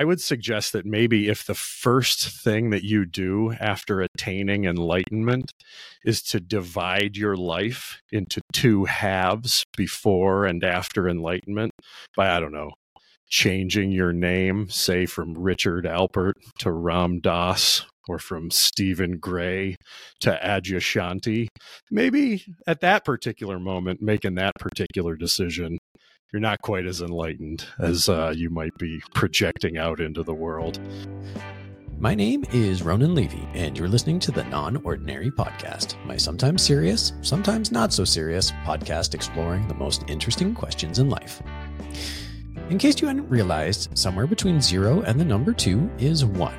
I would suggest that maybe if the first thing that you do after attaining enlightenment is to divide your life into two halves before and after enlightenment by, I don't know, changing your name, say from Richard Alpert to Ram Dass or from Stephen Gray to Adyashanti, maybe at that particular moment, making that particular decision you're not quite as enlightened as uh, you might be projecting out into the world. My name is Ronan Levy, and you're listening to the Non Ordinary Podcast, my sometimes serious, sometimes not so serious podcast exploring the most interesting questions in life. In case you hadn't realized, somewhere between zero and the number two is one.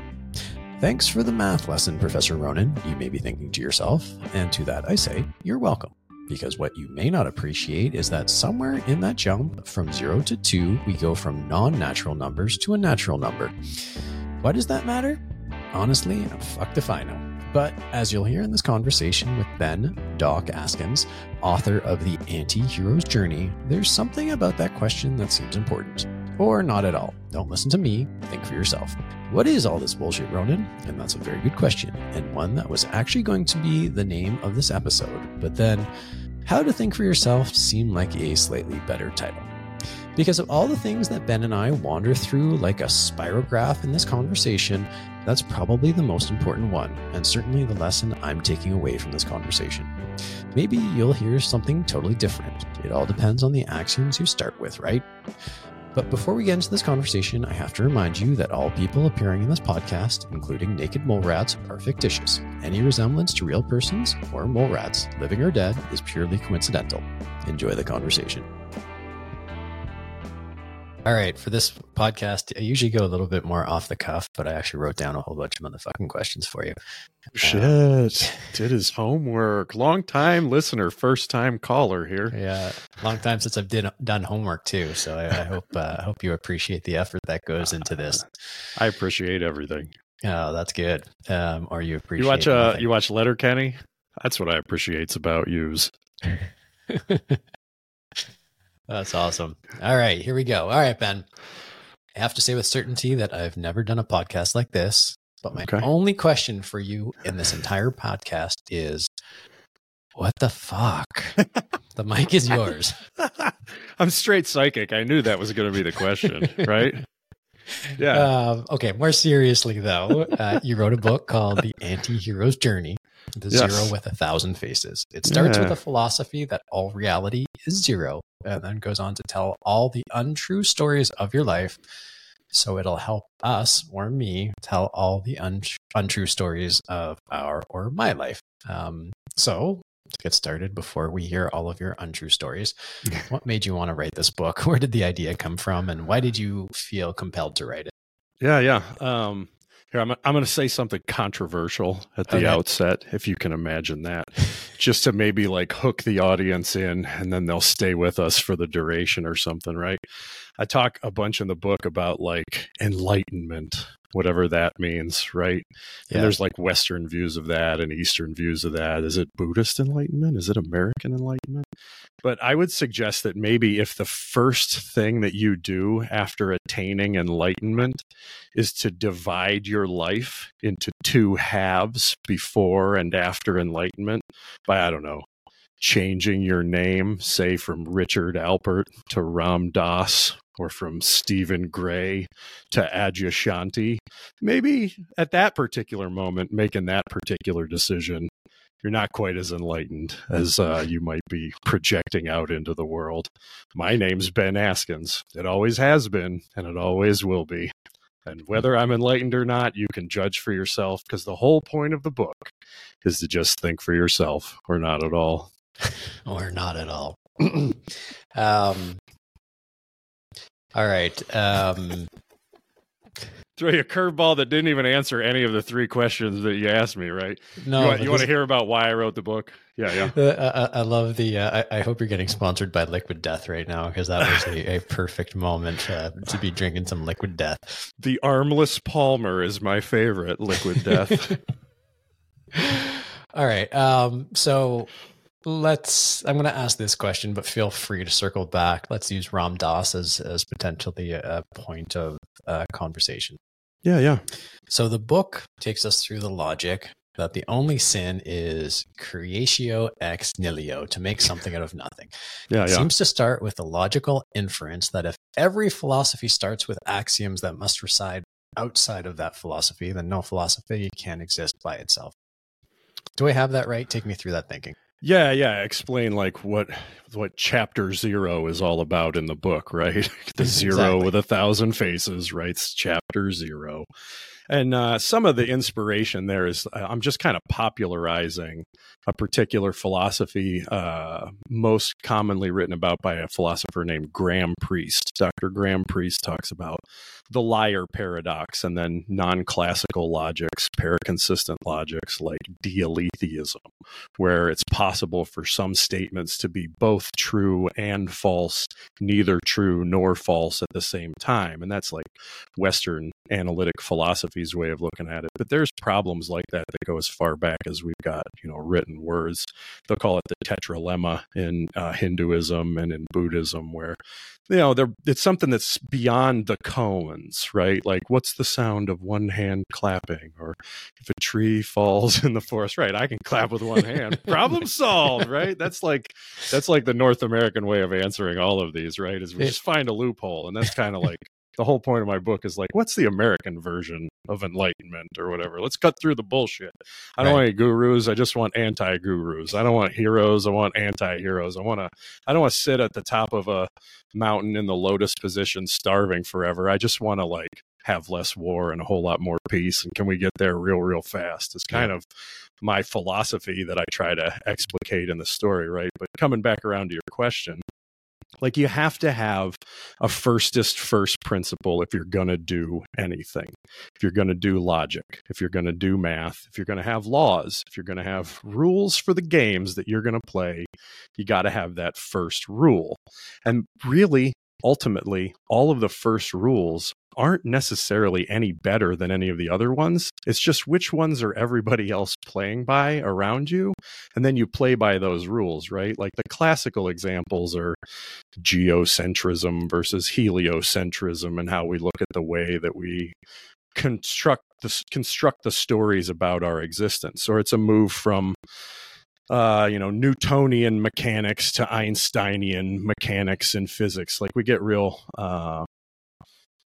Thanks for the math lesson, Professor Ronan, you may be thinking to yourself, and to that I say, you're welcome because what you may not appreciate is that somewhere in that jump from zero to two, we go from non natural numbers to a natural number. Why does that matter? Honestly, fucked if I know. But as you'll hear in this conversation with Ben Doc Askins, author of The Anti Hero's Journey, there's something about that question that seems important. Or not at all. Don't listen to me, think for yourself. What is all this bullshit, Ronan? And that's a very good question, and one that was actually going to be the name of this episode. But then, How to Think for Yourself seemed like a slightly better title. Because of all the things that Ben and I wander through like a spirograph in this conversation, that's probably the most important one, and certainly the lesson I'm taking away from this conversation. Maybe you'll hear something totally different. It all depends on the axioms you start with, right? But before we get into this conversation, I have to remind you that all people appearing in this podcast, including naked mole rats, are fictitious. Any resemblance to real persons or mole rats, living or dead, is purely coincidental. Enjoy the conversation. All right, for this podcast, I usually go a little bit more off the cuff, but I actually wrote down a whole bunch of motherfucking questions for you. Shit, uh, did his homework. Long time listener, first time caller here. Yeah, long time since I've did, done homework too. So I, I hope uh, hope you appreciate the effort that goes into this. I appreciate everything. Oh, that's good. Um, or you appreciate you watch uh, you watch Letterkenny. That's what I appreciates about yous. That's awesome. All right, here we go. All right, Ben. I have to say with certainty that I've never done a podcast like this, but my okay. only question for you in this entire podcast is what the fuck? the mic is yours. I'm straight psychic. I knew that was going to be the question, right? Yeah. Uh, okay. More seriously, though, uh, you wrote a book called The Anti Hero's Journey The yes. Zero with a Thousand Faces. It starts yeah. with a philosophy that all reality is zero, and then goes on to tell all the untrue stories of your life. So it'll help us or me tell all the un- untrue stories of our or my life. Um, so to get started before we hear all of your untrue stories. what made you want to write this book? Where did the idea come from? And why did you feel compelled to write it? Yeah, yeah. Um, here, I'm, I'm going to say something controversial at the okay. outset, if you can imagine that, just to maybe like hook the audience in and then they'll stay with us for the duration or something, right? I talk a bunch in the book about like enlightenment, whatever that means, right? Yeah. And there's like Western views of that and Eastern views of that. Is it Buddhist enlightenment? Is it American enlightenment? But I would suggest that maybe if the first thing that you do after attaining enlightenment is to divide your life into two halves before and after enlightenment by, I don't know, changing your name, say from Richard Alpert to Ram Dass or from Stephen Gray to Adyashanti, maybe at that particular moment, making that particular decision, you're not quite as enlightened as uh, you might be projecting out into the world. My name's Ben Askins. It always has been, and it always will be. And whether I'm enlightened or not, you can judge for yourself because the whole point of the book is to just think for yourself or not at all. or not at all. um, all right. Um, Throw you a curveball that didn't even answer any of the three questions that you asked me, right? No. You want, you want to hear about why I wrote the book? Yeah, yeah. Uh, I, I, love the. Uh, I, I, hope you're getting sponsored by Liquid Death right now because that was a, a perfect moment uh, to be drinking some Liquid Death. The Armless Palmer is my favorite Liquid Death. All right. Um, so let's i'm going to ask this question but feel free to circle back let's use ram dass as, as potentially a point of uh, conversation yeah yeah so the book takes us through the logic that the only sin is creatio ex nihilo to make something out of nothing yeah, it yeah. seems to start with a logical inference that if every philosophy starts with axioms that must reside outside of that philosophy then no philosophy can exist by itself do I have that right? Take me through that thinking. Yeah, yeah. Explain like what what chapter zero is all about in the book, right? the zero exactly. with a thousand faces, writes chapter zero. And uh, some of the inspiration there is uh, I'm just kind of popularizing a particular philosophy, uh, most commonly written about by a philosopher named Graham Priest. Dr. Graham Priest talks about the liar paradox and then non classical logics, paraconsistent logics like dialetheism, where it's possible for some statements to be both true and false, neither true nor false at the same time. And that's like Western analytic philosophy's way of looking at it. But there's problems like that that go as far back as we've got, you know, written words. They'll call it the tetralemma in uh, Hinduism and in Buddhism, where you know, there it's something that's beyond the koans, right? Like, what's the sound of one hand clapping? Or if a tree falls in the forest, right? I can clap with one hand. Problem solved, right? That's like that's like the North American way of answering all of these, right? Is we just find a loophole, and that's kind of like the whole point of my book is like, what's the American version of enlightenment or whatever? Let's cut through the bullshit. I don't right. want any gurus. I just want anti gurus. I don't want heroes. I want anti heroes. I want to. I don't want to sit at the top of a mountain in the lotus position, starving forever. I just want to like have less war and a whole lot more peace. And can we get there real, real fast? It's kind yeah. of my philosophy that I try to explicate in the story, right? But coming back around to your question, like you have to have a firstest first principle if you're going to do anything. If you're going to do logic, if you're going to do math, if you're going to have laws, if you're going to have rules for the games that you're going to play, you got to have that first rule. And really, ultimately, all of the first rules aren't necessarily any better than any of the other ones. It's just which ones are everybody else playing by around you. And then you play by those rules, right? Like the classical examples are geocentrism versus heliocentrism and how we look at the way that we construct the, construct the stories about our existence. Or it's a move from uh, you know, Newtonian mechanics to Einsteinian mechanics and physics. Like we get real uh,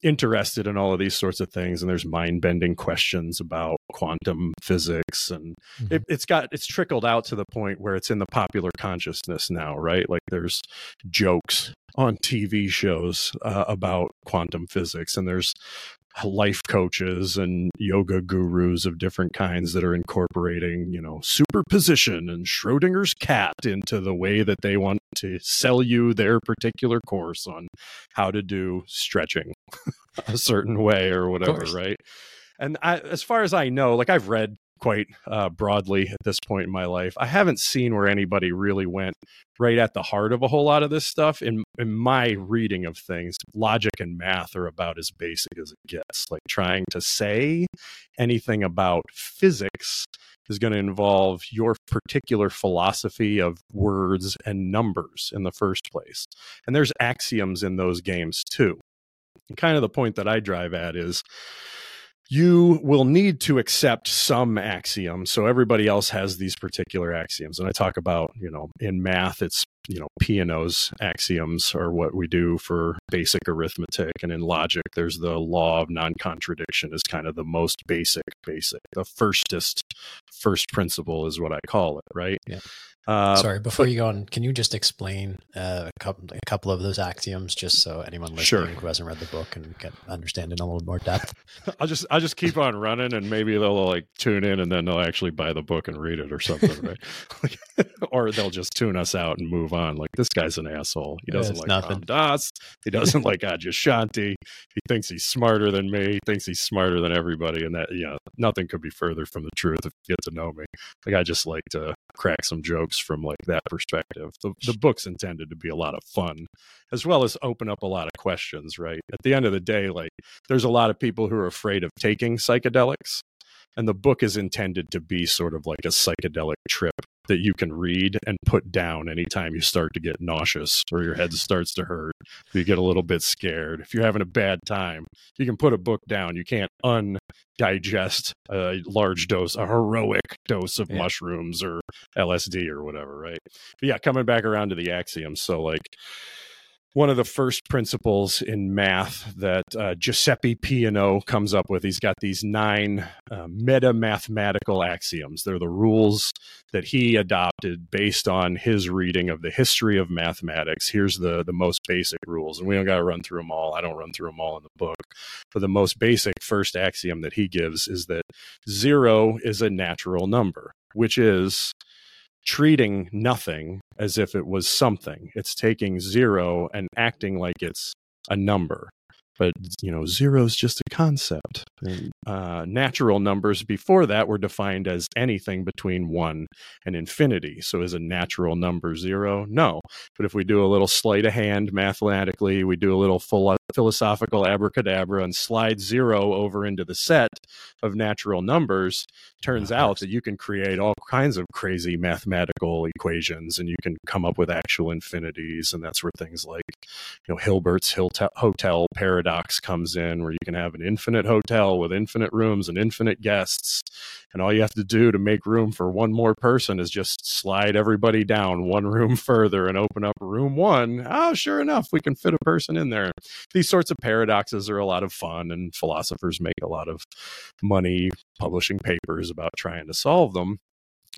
interested in all of these sorts of things, and there's mind bending questions about quantum physics, and mm-hmm. it, it's got it's trickled out to the point where it's in the popular consciousness now, right? Like there's jokes on TV shows uh, about quantum physics, and there's life coaches and yoga gurus of different kinds that are incorporating, you know, superposition and Schrodinger's cat into the way that they want to sell you their particular course on how to do stretching a certain way or whatever, right? And I, as far as I know, like I've read quite uh, broadly at this point in my life. I haven't seen where anybody really went right at the heart of a whole lot of this stuff. In in my reading of things, logic and math are about as basic as it gets. Like trying to say anything about physics is going to involve your particular philosophy of words and numbers in the first place. And there's axioms in those games too. And kind of the point that I drive at is you will need to accept some axioms. So everybody else has these particular axioms. And I talk about, you know, in math, it's, you know, Peano's axioms are what we do for basic arithmetic. And in logic, there's the law of non contradiction, is kind of the most basic, basic. The firstest, first principle is what I call it, right? Yeah. Uh, Sorry, before but, you go on, can you just explain uh, a, couple, a couple of those axioms, just so anyone listening sure. who hasn't read the book and can get understand in a little more depth? I'll just I'll just keep on running, and maybe they'll like tune in, and then they'll actually buy the book and read it or something, right? or they'll just tune us out and move on. Like this guy's an asshole. He doesn't like nothing. Ram Dass. He doesn't like Adyashanti. He thinks he's smarter than me. He thinks he's smarter than everybody, and that yeah, you know, nothing could be further from the truth if you get to know me. Like I just like to crack some jokes from like that perspective. The, the book's intended to be a lot of fun, as well as open up a lot of questions. Right at the end of the day, like there's a lot of people who are afraid of taking psychedelics and the book is intended to be sort of like a psychedelic trip that you can read and put down anytime you start to get nauseous or your head starts to hurt you get a little bit scared. If you're having a bad time you can put a book down. You can't undigest a large dose a heroic dose of yeah. mushrooms or lsd or whatever right? But yeah coming back around to the axioms so like one of the first principles in math that uh, Giuseppe Peano comes up with. He's got these nine uh, meta mathematical axioms. They're the rules that he adopted based on his reading of the history of mathematics. Here's the, the most basic rules, and we don't got to run through them all. I don't run through them all in the book. But the most basic first axiom that he gives is that zero is a natural number, which is treating nothing as if it was something. It's taking zero and acting like it's a number. But you know zero is just a concept. And, uh, natural numbers before that were defined as anything between one and infinity. So is a natural number zero? No. But if we do a little sleight of hand mathematically we do a little philosophical abracadabra and slide zero over into the set of natural numbers turns out that you can create all kinds of crazy mathematical equations and you can come up with actual infinities and that's where things like you know hilbert's hotel paradox comes in where you can have an infinite hotel with infinite rooms and infinite guests and all you have to do to make room for one more person is just slide everybody down one room further and open up room one oh sure enough we can fit a person in there these sorts of paradoxes are a lot of fun and philosophers make a lot of money publishing papers about trying to solve them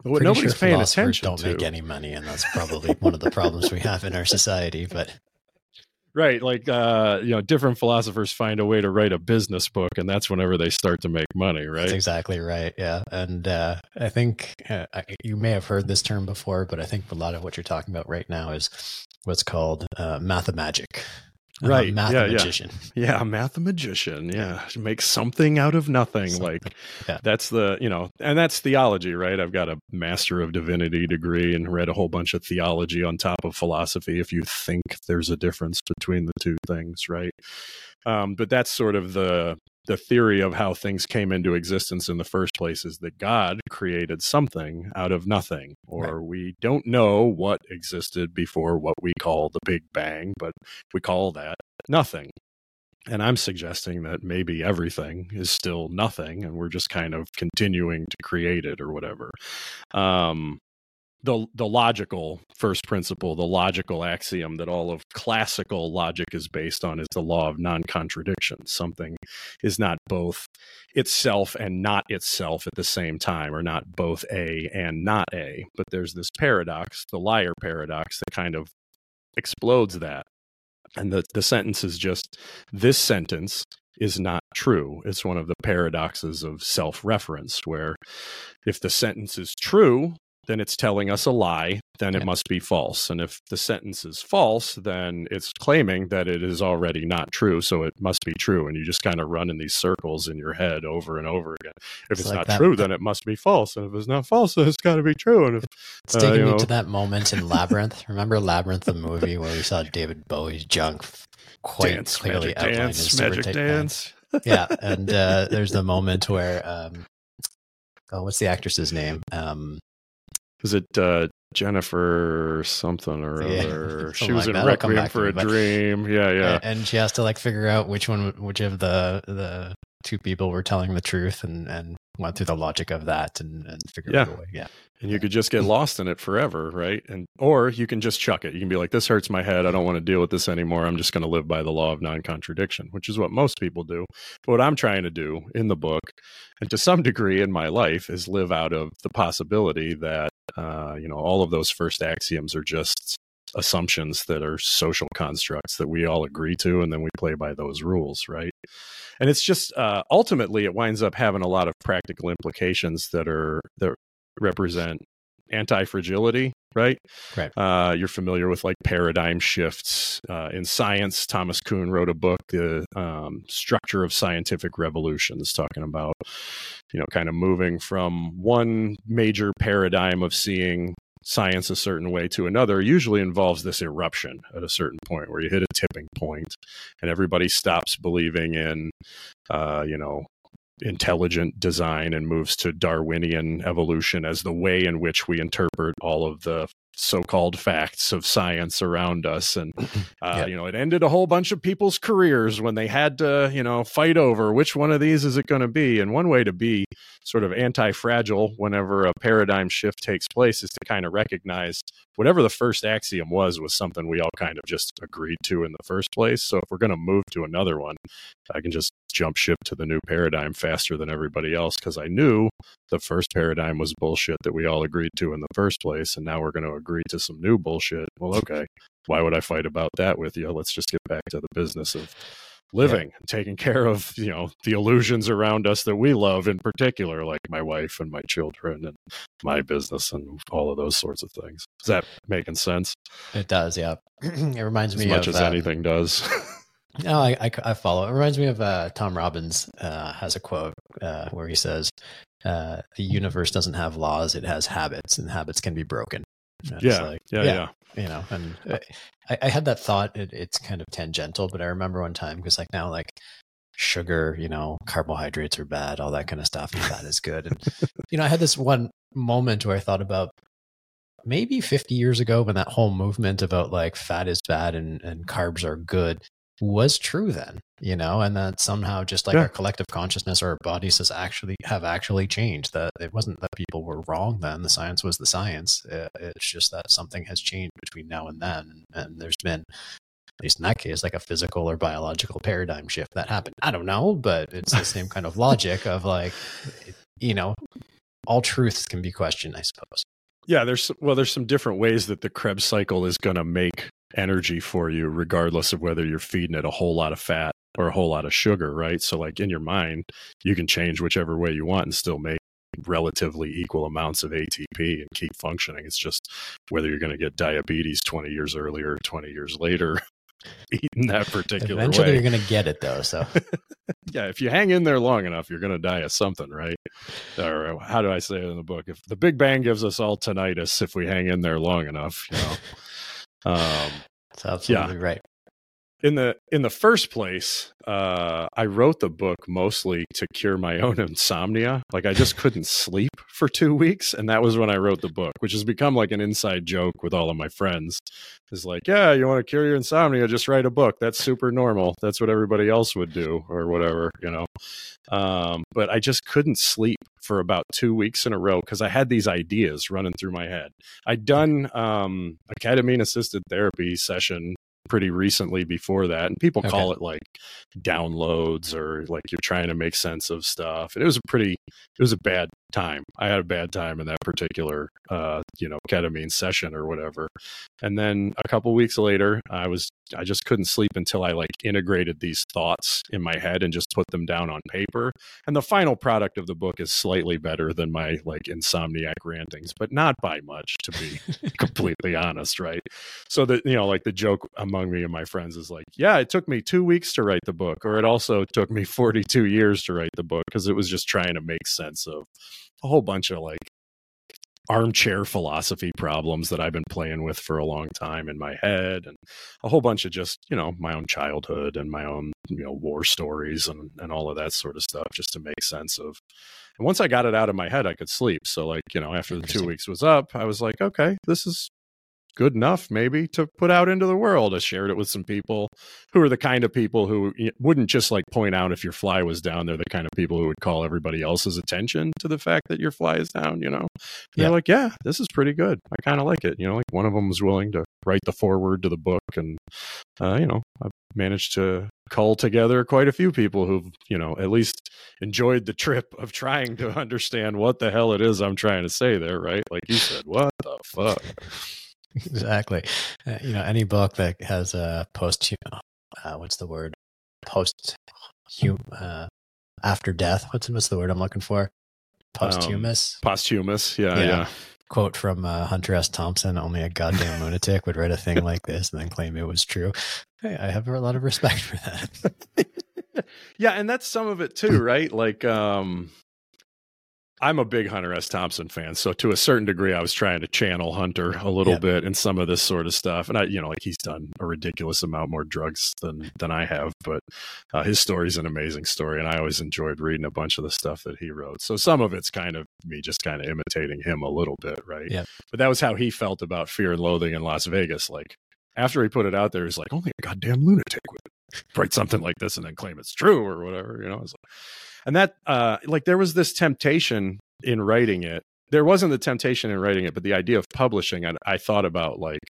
what nobody's sure paying attention don't to. make any money and that's probably one of the problems we have in our society but right like uh you know different philosophers find a way to write a business book and that's whenever they start to make money right? that's exactly right yeah and uh i think uh, you may have heard this term before but i think a lot of what you're talking about right now is what's called uh mathemagic right. mathematician yeah, yeah. yeah mathematician yeah. Make something out of nothing. Something. like yeah. that's the you know and that's theology right? I've got a master of divinity degree and read a whole bunch of theology on top of philosophy if you think there's a difference between the two things right? Um, but that's sort of the the theory of how things came into existence in the first place is that God created something out of nothing, or right. we don't know what existed before what we call the Big Bang, but we call that nothing. And I'm suggesting that maybe everything is still nothing, and we're just kind of continuing to create it or whatever. Um, the the logical first principle, the logical axiom that all of classical logic is based on is the law of non-contradiction. Something is not both itself and not itself at the same time, or not both A and not A. But there's this paradox, the liar paradox, that kind of explodes that. And the, the sentence is just this sentence is not true. It's one of the paradoxes of self reference, where if the sentence is true, then it's telling us a lie, then it must be false. And if the sentence is false, then it's claiming that it is already not true, so it must be true. And you just kind of run in these circles in your head over and over again. If it's, it's like not that, true, then it must be false. And if it's not false, then it's got to be true. And if, it's uh, taking me know, to that moment in Labyrinth. Remember Labyrinth, the movie where we saw David Bowie's junk quite dance, clearly magic dance, magic dance. yeah, and uh, there's the moment where um, oh, what's the actress's name? Um, was it uh, Jennifer something or yeah, other? she was like in Requiem for a me, Dream. Yeah, yeah. And she has to like figure out which one, which of the the two people were telling the truth, and and went through the logic of that and and figure yeah. out a way. Yeah. And you could just get lost in it forever, right? And or you can just chuck it. You can be like, "This hurts my head. I don't want to deal with this anymore. I'm just going to live by the law of non-contradiction," which is what most people do. But what I'm trying to do in the book, and to some degree in my life, is live out of the possibility that uh, you know, all of those first axioms are just assumptions that are social constructs that we all agree to, and then we play by those rules, right? And it's just uh, ultimately it winds up having a lot of practical implications that are that represent anti-fragility right? Right. Uh, you're familiar with like paradigm shifts. Uh, in science thomas kuhn wrote a book the um, structure of scientific revolutions talking about you know kind of moving from one major paradigm of seeing science a certain way to another usually involves this eruption at a certain point where you hit a tipping point and everybody stops believing in uh, you know intelligent design and moves to Darwinian evolution as the way in which we interpret all of the so-called facts of science around us. And uh, yeah. you know it ended a whole bunch of people's careers when they had to you know fight over which one of these is it going to be. And one way to be sort of anti-fragile whenever a paradigm shift takes place is to kind of recognize whatever the first axiom was was something we all kind of just agreed to in the first place. So if we're going to move to another one i can just jump ship to the new paradigm faster than everybody else because i knew the first paradigm was bullshit that we all agreed to in the first place and now we're going to agree to some new bullshit well okay why would i fight about that with you? Let's just get back to the business of living yeah. and taking care of you know the illusions around us that we love in particular like my wife and my children and my business and all of those sorts of things. Is that making sense? It does yeah. It reminds me as me much of, as uh, anything does. No I, I, I, follow. It reminds me of uh, tom robbins uh, has a quote uh, where he says uh, the universe doesn't have laws it has habits and habits can be broken yeah, like, yeah, yeah, yeah, You know, and uh, I, I had that thought. It, it's kind of tangential, but I remember one time because like now, like sugar, you know, carbohydrates are bad, all that kind of stuff, and fat is good. And you know, I had this one moment where I thought about maybe 50 years ago when that whole movement about like fat is bad and, and carbs are good was true then, you know, and that somehow just like yeah. our collective consciousness or our bodies has actually have actually changed. That it wasn't that people were wrong then. The science was the science. Eh, it's just that something has changed between now and then, and there's been. At least in that case, like a physical or biological paradigm shift that happened. I don't know, but it's the same kind of logic of like, you know, all truths can be questioned, I suppose. Yeah, there's well, there's some different ways that the Krebs cycle is going to make energy for you, regardless of whether you're feeding it a whole lot of fat or a whole lot of sugar, right? So, like in your mind, you can change whichever way you want and still make relatively equal amounts of ATP and keep functioning. It's just whether you're going to get diabetes 20 years earlier or 20 years later eating that particular Eventually way. you're going to get it though. So yeah, if you hang in there long enough, you're going to die of something, right? Or how do I say it in the book? If the Big Bang gives us all tinnitus, if we hang in there long enough, you know. Um, That's absolutely yeah. right. In the in the first place, uh, I wrote the book mostly to cure my own insomnia. Like I just couldn't sleep for two weeks, and that was when I wrote the book, which has become like an inside joke with all of my friends. Is like, yeah, you want to cure your insomnia, just write a book. That's super normal. That's what everybody else would do, or whatever, you know. Um, but I just couldn't sleep for about two weeks in a row because I had these ideas running through my head. I'd done um, a ketamine assisted therapy session pretty recently before that and people okay. call it like downloads or like you're trying to make sense of stuff and it was a pretty it was a bad time i had a bad time in that particular uh you know ketamine session or whatever and then a couple weeks later i was i just couldn't sleep until i like integrated these thoughts in my head and just put them down on paper. And the final product of the book is slightly better than my like insomniac rantings but not by much to be completely honest right? So that you know like the joke among me and my friends is like yeah it took me two weeks to write the book or it also took me 42 years to write the book because it was just trying to make sense of a whole bunch of like armchair philosophy problems that I've been playing with for a long time in my head and a whole bunch of just, you know, my own childhood and my own, you know, war stories and, and all of that sort of stuff just to make sense of. And once I got it out of my head, I could sleep. So like, you know, after the two weeks was up, I was like, okay, this is good enough maybe to put out into the world. I shared it with some people who are the kind of people who wouldn't just like point out if your fly was down. They're the kind of people who would call everybody else's attention to the fact that your fly is down, you know? Yeah. They're like, yeah, this is pretty good. I kind of like it. You know, like one of them was willing to write the foreword to the book and, uh, you know, I managed to cull together quite a few people who've, you know, at least enjoyed the trip of trying to understand what the hell it is I'm trying to say there, right? Like you said, what the fuck? Exactly. Uh, you know, any book that has a post, uh, what's the word? Post, uh, after death. What's what's the word I'm looking for? Posthumous. Um, posthumous. Yeah, yeah. yeah. Quote from uh, Hunter S. Thompson: "Only a goddamn lunatic would write a thing like this and then claim it was true." Hey, I have a lot of respect for that. yeah, and that's some of it too, right? Like, um, I'm a big Hunter S. Thompson fan, so to a certain degree, I was trying to channel Hunter a little yeah. bit in some of this sort of stuff. And I, you know, like he's done a ridiculous amount more drugs than than I have, but uh, his story's an amazing story, and I always enjoyed reading a bunch of the stuff that he wrote. So some of it's kind of me just kind of imitating him a little bit, right? Yeah. But that was how he felt about Fear and Loathing in Las Vegas. Like after he put it out there, he's like, only a goddamn lunatic would write something like this and then claim it's true or whatever, you know. Like, and that, uh, like, there was this temptation in writing it. There wasn't the temptation in writing it, but the idea of publishing, I, I thought about like,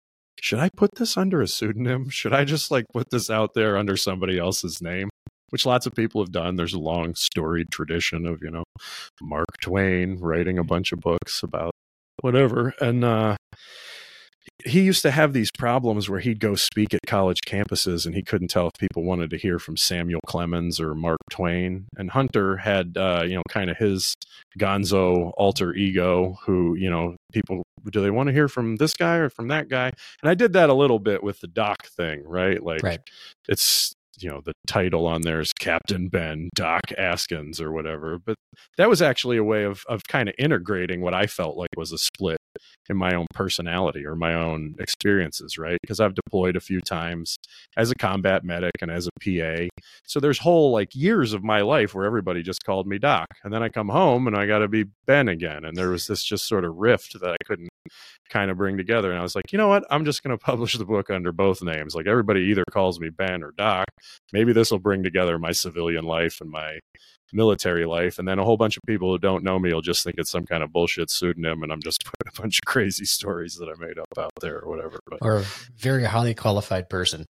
should I put this under a pseudonym? Should I just like put this out there under somebody else's name? Which lots of people have done. There's a long storied tradition of, you know, Mark Twain writing a bunch of books about whatever. And uh he used to have these problems where he'd go speak at college campuses and he couldn't tell if people wanted to hear from Samuel Clemens or Mark Twain. And Hunter had, uh, you know, kind of his gonzo alter ego who, you know, people, do they want to hear from this guy or from that guy? And I did that a little bit with the doc thing, right? Like, right. it's, you know the title on there is Captain Ben Doc Askins or whatever. But that was actually a way of of kind of integrating what I felt like was a split in my own personality or my own experiences, right? Because I've deployed a few times as a combat medic and as a PA. So there's whole like years of my life where everybody just called me Doc. And then I come home and I got to be Ben again. And there was this just sort of rift that I couldn't kind of bring together. And I was like, you know what? I'm just going to publish the book under both names. Like everybody either calls me Ben or Doc. Maybe this will bring together my civilian life and my military life. And then a whole bunch of people who don't know me will just think it's some kind of bullshit pseudonym and I'm just putting a bunch of crazy stories that I made up out there or whatever. But, or a very highly qualified person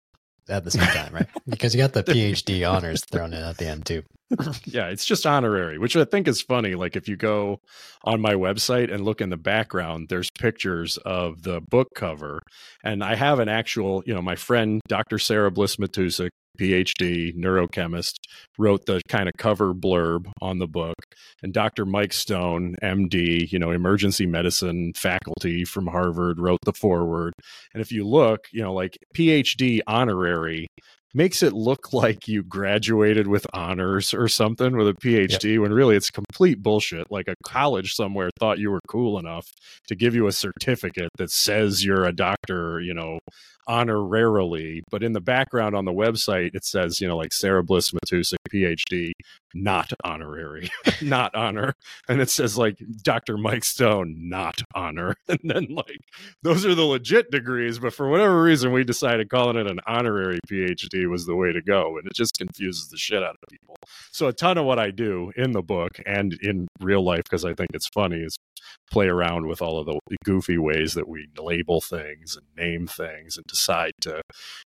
at the same time, right? because you got the PhD honors thrown in at the end too. yeah, it's just honorary, which I think is funny. Like if you go on my website and look in the background, there's pictures of the book cover. And I have an actual, you know, my friend Dr. Sarah Bliss Matusik PhD, neurochemist, wrote the kind of cover blurb on the book. And Dr. Mike Stone, MD, you know, emergency medicine faculty from Harvard, wrote the foreword. And if you look, you know, like PhD honorary makes it look like you graduated with honors or something with a PhD yep. when really it's complete bullshit. Like a college somewhere thought you were cool enough to give you a certificate that says you're a doctor, you know, honorarily, but in the background on the website it says, you know, like Sarah Bliss Matusik, PhD, not honorary, not honor, and it says like Dr. Mike Stone, not honor, and then like those are the legit degrees, but for whatever reason we decided calling it an honorary PhD was the way to go, and it just confuses the shit out of people. So a ton of what I do in the book and in real life because I think it's funny is play around with all of the goofy ways that we label things and name things and decide to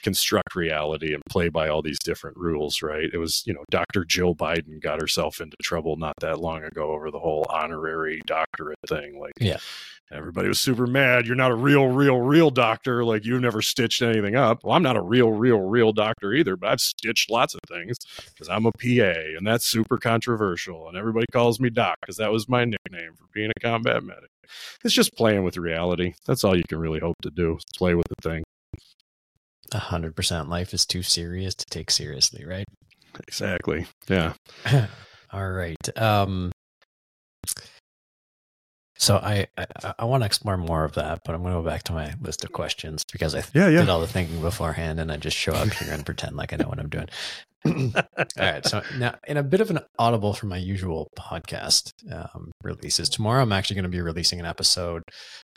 construct reality and play by all these different rules, right? It was, you know, Dr. Jill Biden got herself into trouble not that long ago over the whole honorary doctorate thing. Like, yeah. Everybody was super mad. You're not a real, real, real doctor. Like you've never stitched anything up. Well, I'm not a real, real, real doctor either, but I've stitched lots of things because I'm a PA and that's super controversial. And everybody calls me Doc because that was my nickname for being a combat medic. It's just playing with reality. That's all you can really hope to do. Play with the thing. A hundred percent. Life is too serious to take seriously, right? Exactly. Yeah. all right. Um, so I, I, I want to explore more of that, but I'm going to go back to my list of questions because I yeah, yeah. did all the thinking beforehand, and I just show up here and pretend like I know what I'm doing. all right. So now, in a bit of an audible from my usual podcast um, releases, tomorrow I'm actually going to be releasing an episode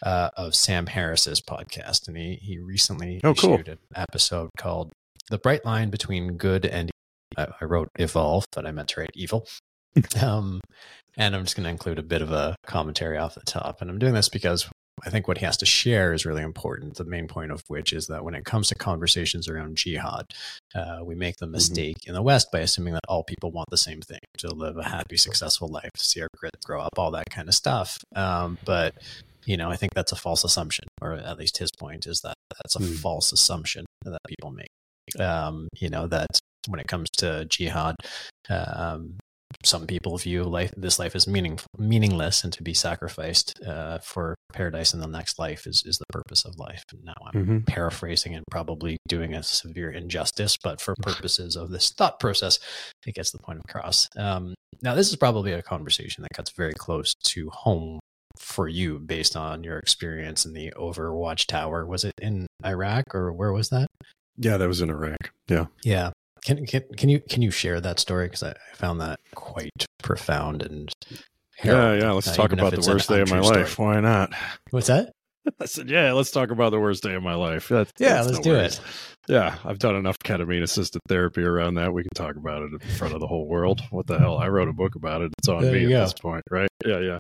uh, of Sam Harris's podcast, and he he recently oh, cool. an episode called "The Bright Line Between Good and." I, I wrote evolve, but I meant to write evil. um, and I'm just going to include a bit of a commentary off the top. And I'm doing this because I think what he has to share is really important. The main point of which is that when it comes to conversations around jihad, uh, we make the mm-hmm. mistake mm-hmm. in the West by assuming that all people want the same thing to live a happy, successful life, to see our kids grow up, all that kind of stuff. Um, but you know, I think that's a false assumption, or at least his point is that that's a mm. false assumption that people make. Um, you know, that when it comes to jihad, um, some people view life this life as meaning, meaningless and to be sacrificed uh, for paradise in the next life is, is the purpose of life. Now I'm mm-hmm. paraphrasing and probably doing a severe injustice, but for purposes of this thought process, it gets the point across. Um, now, this is probably a conversation that cuts very close to home for you based on your experience in the Overwatch Tower. Was it in Iraq or where was that? Yeah, that was in Iraq. Yeah. Yeah. Can can can you can you share that story because I, I found that quite profound and yeah yeah. Let's uh, talk about the worst day of my life. Story. Why not? What's that? I said, yeah, let's talk about the worst day of my life. That's, yeah, that's let's no do worries. it. Yeah, I've done enough ketamine assisted therapy around that. We can talk about it in front of the whole world. What the hell? I wrote a book about it. It's on there me at go. this point, right? Yeah, yeah.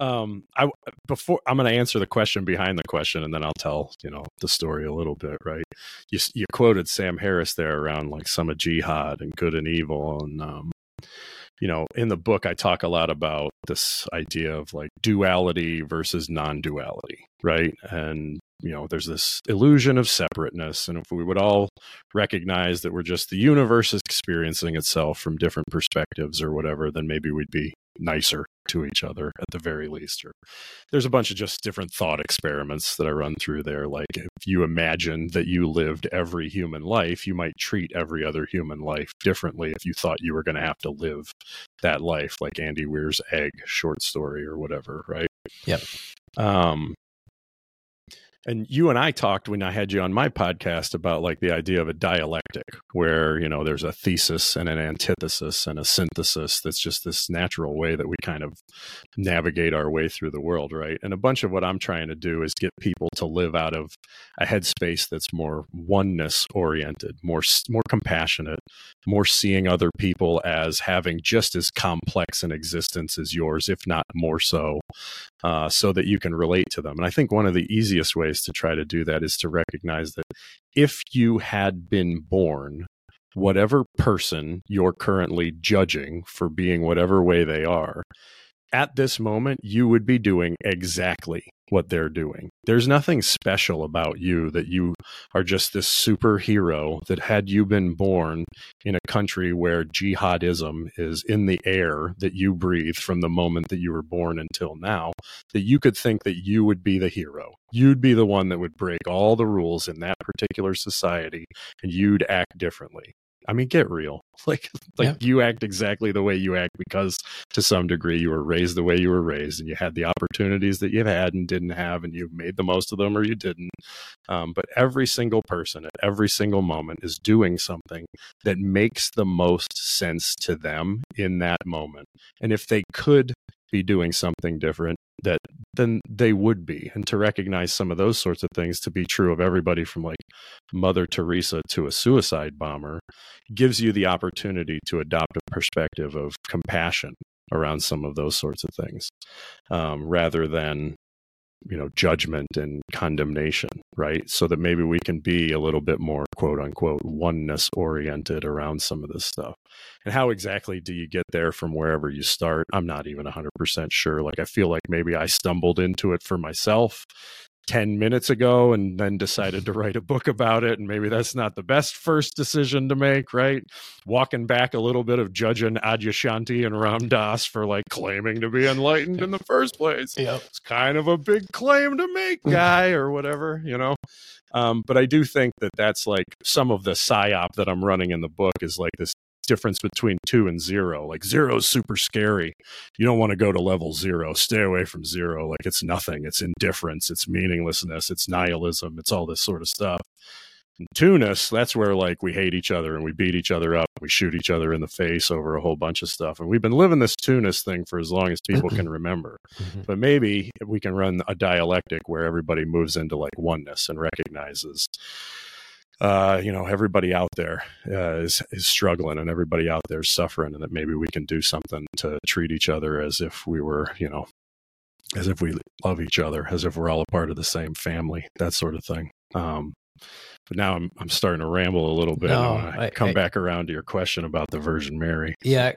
Um, I before I'm going to answer the question behind the question, and then I'll tell you know the story a little bit, right? You you quoted Sam Harris there around like some of jihad and good and evil, and um, you know, in the book, I talk a lot about this idea of like duality versus non duality, right? And, you know, there's this illusion of separateness. And if we would all recognize that we're just the universe is experiencing itself from different perspectives or whatever, then maybe we'd be nicer to each other at the very least. Or there's a bunch of just different thought experiments that I run through there. Like if you imagine that you lived every human life, you might treat every other human life differently if you thought you were going to have to live that life, like Andy Weir's Egg short story or whatever, right? Yep. Um, and you and I talked when I had you on my podcast about like the idea of a dialectic where, you know, there's a thesis and an antithesis and a synthesis that's just this natural way that we kind of navigate our way through the world, right? And a bunch of what I'm trying to do is get people to live out of a headspace that's more oneness oriented, more more compassionate, more seeing other people as having just as complex an existence as yours, if not more so, uh, so that you can relate to them. And I think one of the easiest ways to try to do that is to recognize that if you had been born whatever person you're currently judging for being whatever way they are, at this moment, you would be doing exactly what they're doing. There's nothing special about you that you are just this superhero that had you been born in a country where jihadism is in the air that you breathe from the moment that you were born until now, that you could think that you would be the hero. You'd be the one that would break all the rules in that particular society and you'd act differently. I mean, get real. Like, like yeah. you act exactly the way you act because, to some degree, you were raised the way you were raised, and you had the opportunities that you've had and didn't have, and you made the most of them or you didn't. Um, but every single person at every single moment is doing something that makes the most sense to them in that moment. And if they could be doing something different, that then they would be and to recognize some of those sorts of things to be true of everybody from like mother teresa to a suicide bomber gives you the opportunity to adopt a perspective of compassion around some of those sorts of things um, rather than you know judgment and condemnation right? So that maybe we can be a little bit more quote unquote oneness oriented around some of this stuff. And how exactly do you get there from wherever you start? I'm not even 100% sure. Like i feel like maybe i stumbled into it for myself 10 minutes ago and then decided to write a book about it. And maybe that's not the best first decision to make, right? Walking back a little bit of judging Adyashanti and Ram Dass for like claiming to be enlightened in the first place. Yep. It's kind of a big claim to make, guy, or whatever, you know? Um, but I do think that that's like some of the psyop that I'm running in the book is like this difference between two and zero. Like zero is super scary. You don't want to go to level zero. Stay away from zero. Like it's nothing. It's indifference. It's meaninglessness. It's nihilism. It's all this sort of stuff. In twoness, that's where like we hate each other and we beat each other up. We shoot each other in the face over a whole bunch of stuff. And we've been living this twoness thing for as long as people can remember. Mm-hmm. But maybe we can run a dialectic where everybody moves into like oneness and recognizes uh, you know, everybody out there uh, is is struggling and everybody out there is suffering, and that maybe we can do something to treat each other as if we were, you know, as if we love each other, as if we're all a part of the same family, that sort of thing. Um, but now I'm I'm starting to ramble a little bit. No, I, I come I, back around to your question about the Virgin Mary. Yeah,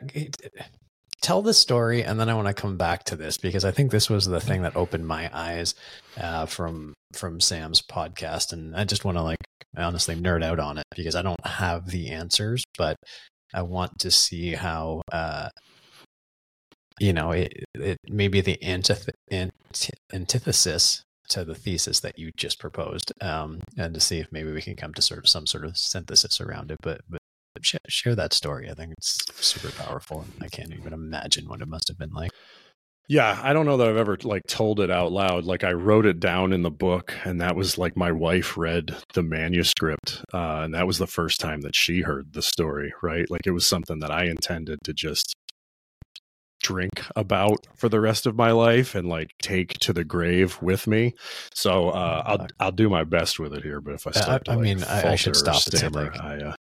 tell the story, and then I want to come back to this because I think this was the thing that opened my eyes uh, from from Sam's podcast, and I just want to like honestly nerd out on it because I don't have the answers, but I want to see how uh, you know it, it maybe the antith- ant- antithesis to the thesis that you just proposed, um, and to see if maybe we can come to sort of some sort of synthesis around it. But but sh- share that story. I think it's super powerful. and I can't even imagine what it must have been like. Yeah, I don't know that I've ever like told it out loud. Like I wrote it down in the book, and that was like my wife read the manuscript, uh, and that was the first time that she heard the story. Right, like it was something that I intended to just drink about for the rest of my life and like take to the grave with me. So uh, I'll I'll do my best with it here. But if I start, I, like, mean, I, I should stop and say stammer, like, I, uh,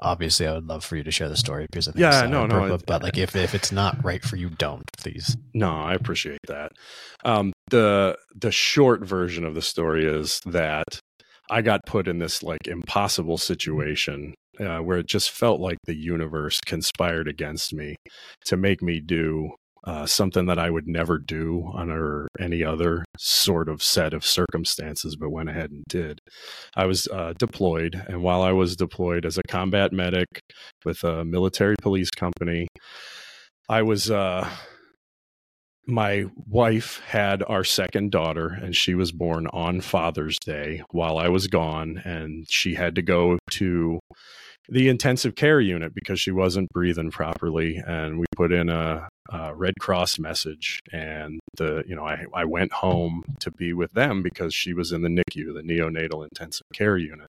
obviously, I would love for you to share the story because I think Yeah, no, uh, no, But, it- but like, if if it's not right for you, don't please. No, I appreciate that. Um, the the short version of the story is that I got put in this like impossible situation uh, where it just felt like the universe conspired against me to make me do uh, something that I would never do under any other sort of set of circumstances, but went ahead and did. I was uh, deployed, and while I was deployed as a combat medic with a military police company, I was. Uh, my wife had our second daughter and she was born on father's day while i was gone and she had to go to the intensive care unit because she wasn't breathing properly and we put in a, a red cross message and the you know I, I went home to be with them because she was in the nicu the neonatal intensive care unit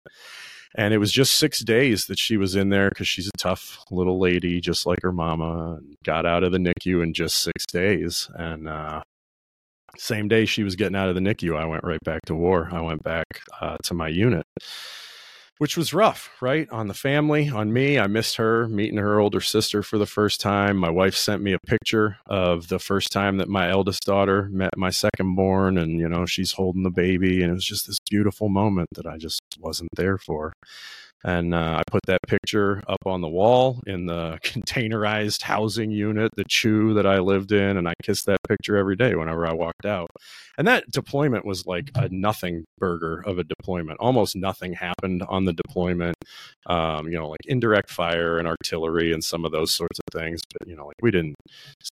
and it was just six days that she was in there because she's a tough little lady, just like her mama, and got out of the NICU in just six days. And uh, same day she was getting out of the NICU, I went right back to war. I went back uh, to my unit, which was rough, right? On the family, on me. I missed her, meeting her older sister for the first time. My wife sent me a picture of the first time that my eldest daughter met my second born, and, you know, she's holding the baby. And it was just this beautiful moment that I just wasn't there for and uh, I put that picture up on the wall in the containerized housing unit, the CHU that I lived in, and I kissed that picture every day whenever I walked out. And that deployment was like a nothing burger of a deployment. Almost nothing happened on the deployment. Um, you know, like indirect fire and artillery and some of those sorts of things. But you know, like we didn't.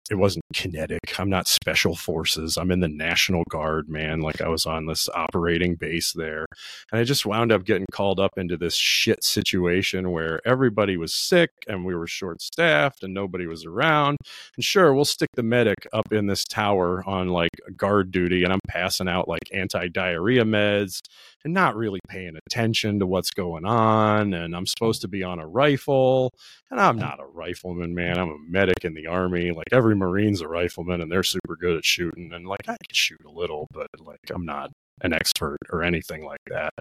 It wasn't kinetic. I'm not special forces. I'm in the National Guard, man. Like I was on this operating base there, and I just wound up getting called up into this shit situation where everybody was sick and we were short staffed and nobody was around. And sure, we'll stick the medic up in this tower on like guard duty and I'm passing out like anti diarrhea meds and not really paying attention to what's going on. And I'm supposed to be on a rifle and I'm mm. not a rifleman, man. I'm a medic in the army. Like every Marine's a rifleman and they're super good at shooting. And like I can shoot a little, but like I'm not an expert or anything like that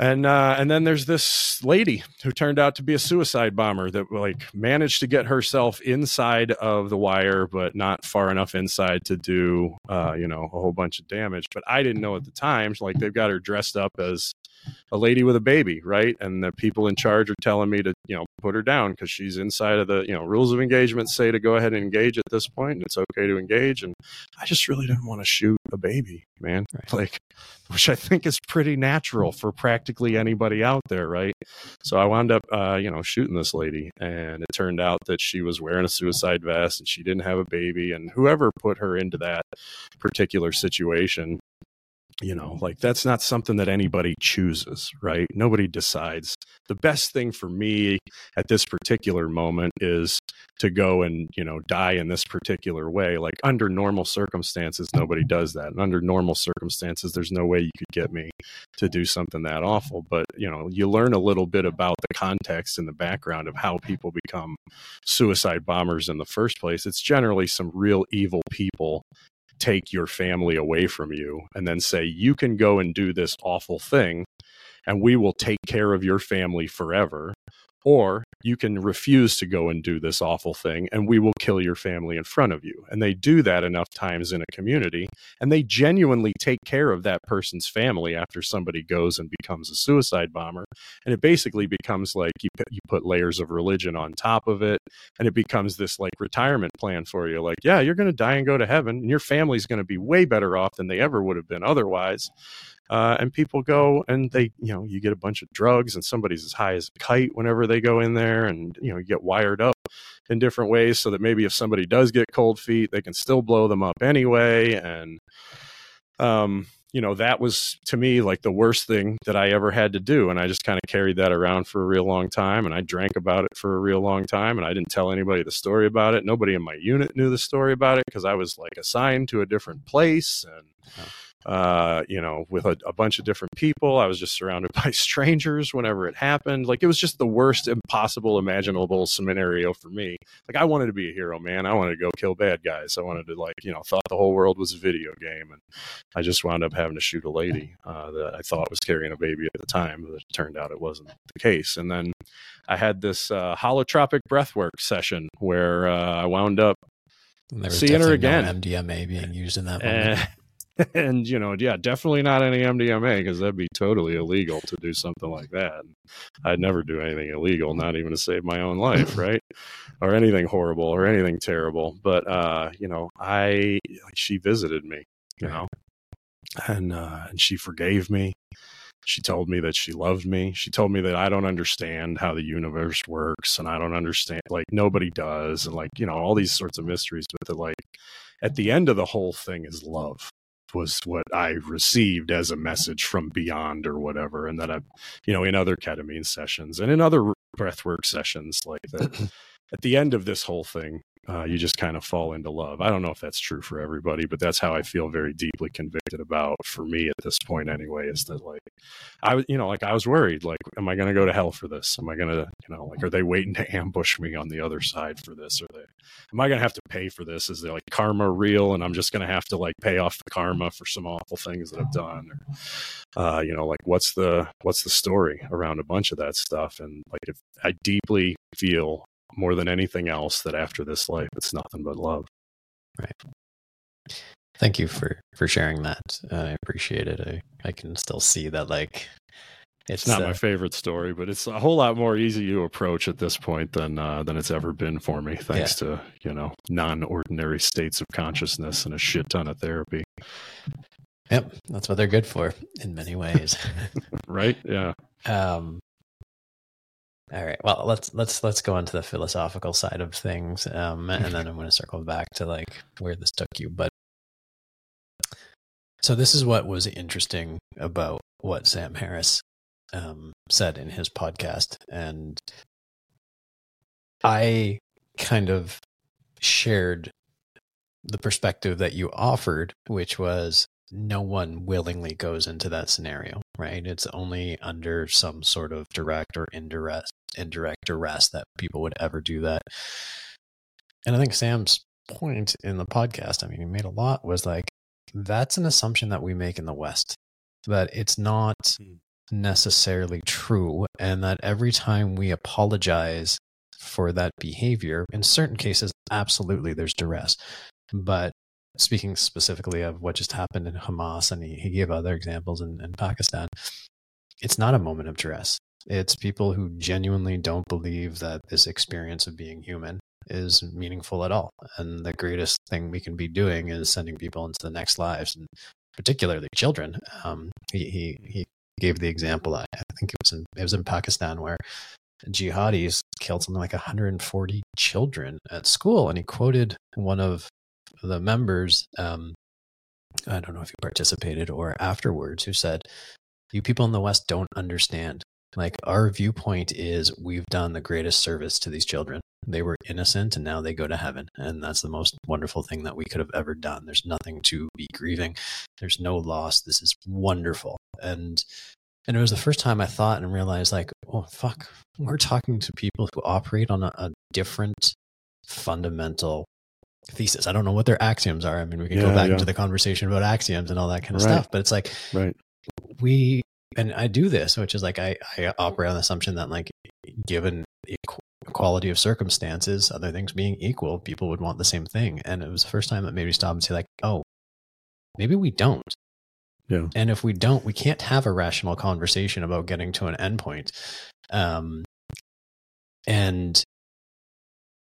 and uh, and then there's this lady who turned out to be a suicide bomber that like managed to get herself inside of the wire, but not far enough inside to do uh, you know a whole bunch of damage. But I didn't know at the time. Like they've got her dressed up as a lady with a baby, right? And the people in charge are telling me to, you know, put her down because she's inside of the, you know, rules of engagement say to go ahead and engage at this point, and it's okay to engage. And I just really didn't want to shoot a baby, man. Right. Like, which I think is pretty natural for practically anybody out there, right? So I wound up, uh, you know, shooting this lady, and it turned out that she was wearing a suicide vest and she didn't have a baby, and whoever put her into that particular situation you know like that's not something that anybody chooses right? Nobody decides. The best thing for me at this particular moment is to go and you know die in this particular way. Like under normal circumstances nobody does that. And under normal circumstances there's no way you could get me to do something that awful. But you know you learn a little bit about the context and the background of how people become suicide bombers in the first place. It's generally some real evil people take your family away from you and then say, you can go and do this awful thing and we will take care of your family forever. Or you can refuse to go and do this awful thing and we will kill your family in front of you. And they do that enough times in a community and they genuinely take care of that person's family after somebody goes and becomes a suicide bomber. And it basically becomes like you, put- you put layers of religion on top of it and it becomes this like retirement plan for you like yeah you're going to die and go to heaven and your family's going to be way better off than they ever would have been otherwise uh, and people go and they you know you get a bunch of drugs and somebody's as high as a kite whenever they go in there and you know you get wired up in different ways so that maybe if somebody does get cold feet they can still blow them up anyway and um you know, that was to me like the worst thing that I ever had to do. And I just kind of carried that around for a real long time. And I drank about it for a real long time. And I didn't tell anybody the story about it. Nobody in my unit knew the story about it because I was like assigned to a different place. And, uh, you know, with a, a, bunch of different people. I was just surrounded by strangers whenever it happened. Like it was just the worst impossible imaginable scenario for me. Like I wanted to be a hero, man. I wanted to go kill bad guys. I wanted to like, you know, thought the whole world was a video game, and I just wound up having to shoot a lady uh, that I thought was carrying a baby at the time, but it turned out it wasn't the case. And then I had this uh, holotropic breathwork session where uh, I wound up seeing her again. No MDMA being used in that moment. and you know, yeah, definitely not any MDMA because that'd be totally illegal to do something like that. I'd never do anything illegal, not even to save my own life, right? or anything horrible or anything terrible. But uh, you know, I she visited me, you know, and uh, and she forgave me. She told me that she loved me. She told me that I don't understand how the universe works and I don't understand like nobody does and like, you know, all these sorts of mysteries but it like at the end of the whole thing is love was what I received as a message from beyond or whatever. And that I, you know, in other ketamine sessions and in other breathwork sessions, like that, at the end of this whole thing, uh, you just kind of fall into love. I don't know if that's true for everybody, but that's how I feel very deeply convicted about for me at this point anyway, is that like, I was, you know, like I was worried, like, am I to go to hell for this? Am I to, you know, like, are they waiting to ambush me on the other side for this? Are they, am I to have to pay for this? Is there like karma real? And I'm just to have to like pay off the karma for some awful things that I've done? Or, uh, you know, like what's the, what's the story around a bunch of that stuff? And like, if I deeply feel more than anything else that after this life it's nothing but love. Right. Thank you for for sharing that. I appreciate it. I i can still see that like it's, it's not uh, my favorite story but it's a whole lot more easy to approach at this point than uh, than it's ever been for me thanks yeah. to you know non-ordinary states of consciousness and a shit ton of therapy. Yep that's what they're good for in many ways. Right? Yeah. Um all right. Well, let's let's let's go on to the philosophical side of things, um, and then I'm going to circle back to like where this took you. But so this is what was interesting about what Sam Harris um, said in his podcast, and I kind of shared the perspective that you offered, which was no one willingly goes into that scenario, right? It's only under some sort of direct or indirect indirect duress that people would ever do that. And I think Sam's point in the podcast, I mean, he made a lot was like that's an assumption that we make in the West that it's not hmm. necessarily true and that every time we apologize for that behavior in certain cases absolutely there's duress but speaking specifically of what just happened in Hamas, and he, he gave other examples in, in Pakistan, it's not a moment of duress. It's people who genuinely don't believe that this experience of being human is meaningful at all. And the greatest thing we can be doing is sending people into the next lives, and particularly children. Um, he, he, he gave the example, I, I think it was in, it was in Pakistan, where jihadis killed something like 140 children at school. And he quoted one of the members, um, I don't know if you participated or afterwards, who said, You people in the West don't understand. Like, our viewpoint is we've done the greatest service to these children. They were innocent and now they go to heaven. And that's the most wonderful thing that we could have ever done. There's nothing to be grieving, there's no loss. This is wonderful. And and it was the first time I thought and realized, like, oh, fuck, we're talking to people who operate on a, a different fundamental thesis. I don't know what their axioms are. I mean, we can yeah, go back yeah. into the conversation about axioms and all that kind of right. stuff, but it's like, right. We, and I do this, which is like, I, I operate on the assumption that like, given equality of circumstances, other things being equal, people would want the same thing. And it was the first time that made me stop and say like, oh, maybe we don't. Yeah. And if we don't, we can't have a rational conversation about getting to an endpoint. Um, and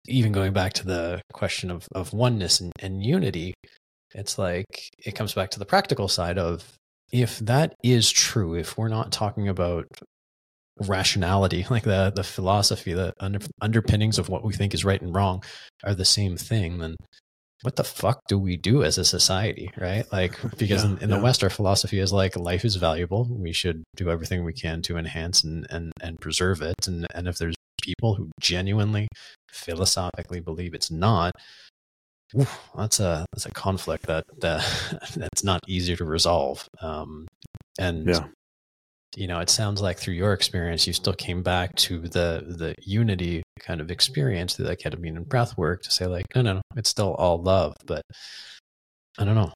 even going back to the question of, of oneness and, and unity, it's like it comes back to the practical side of if that is true, if we're not talking about rationality, like the the philosophy, the under, underpinnings of what we think is right and wrong are the same thing, then what the fuck do we do as a society, right? Like, because yeah, in, in yeah. the West, our philosophy is like life is valuable. We should do everything we can to enhance and and and preserve it. And and if there's people who genuinely philosophically believe it's not, oof, that's a that's a conflict that uh, that's not easier to resolve. Um, and yeah you know, it sounds like through your experience, you still came back to the the unity kind of experience through that ketamine and breath work to say like, no, no, no, it's still all love. But I don't know.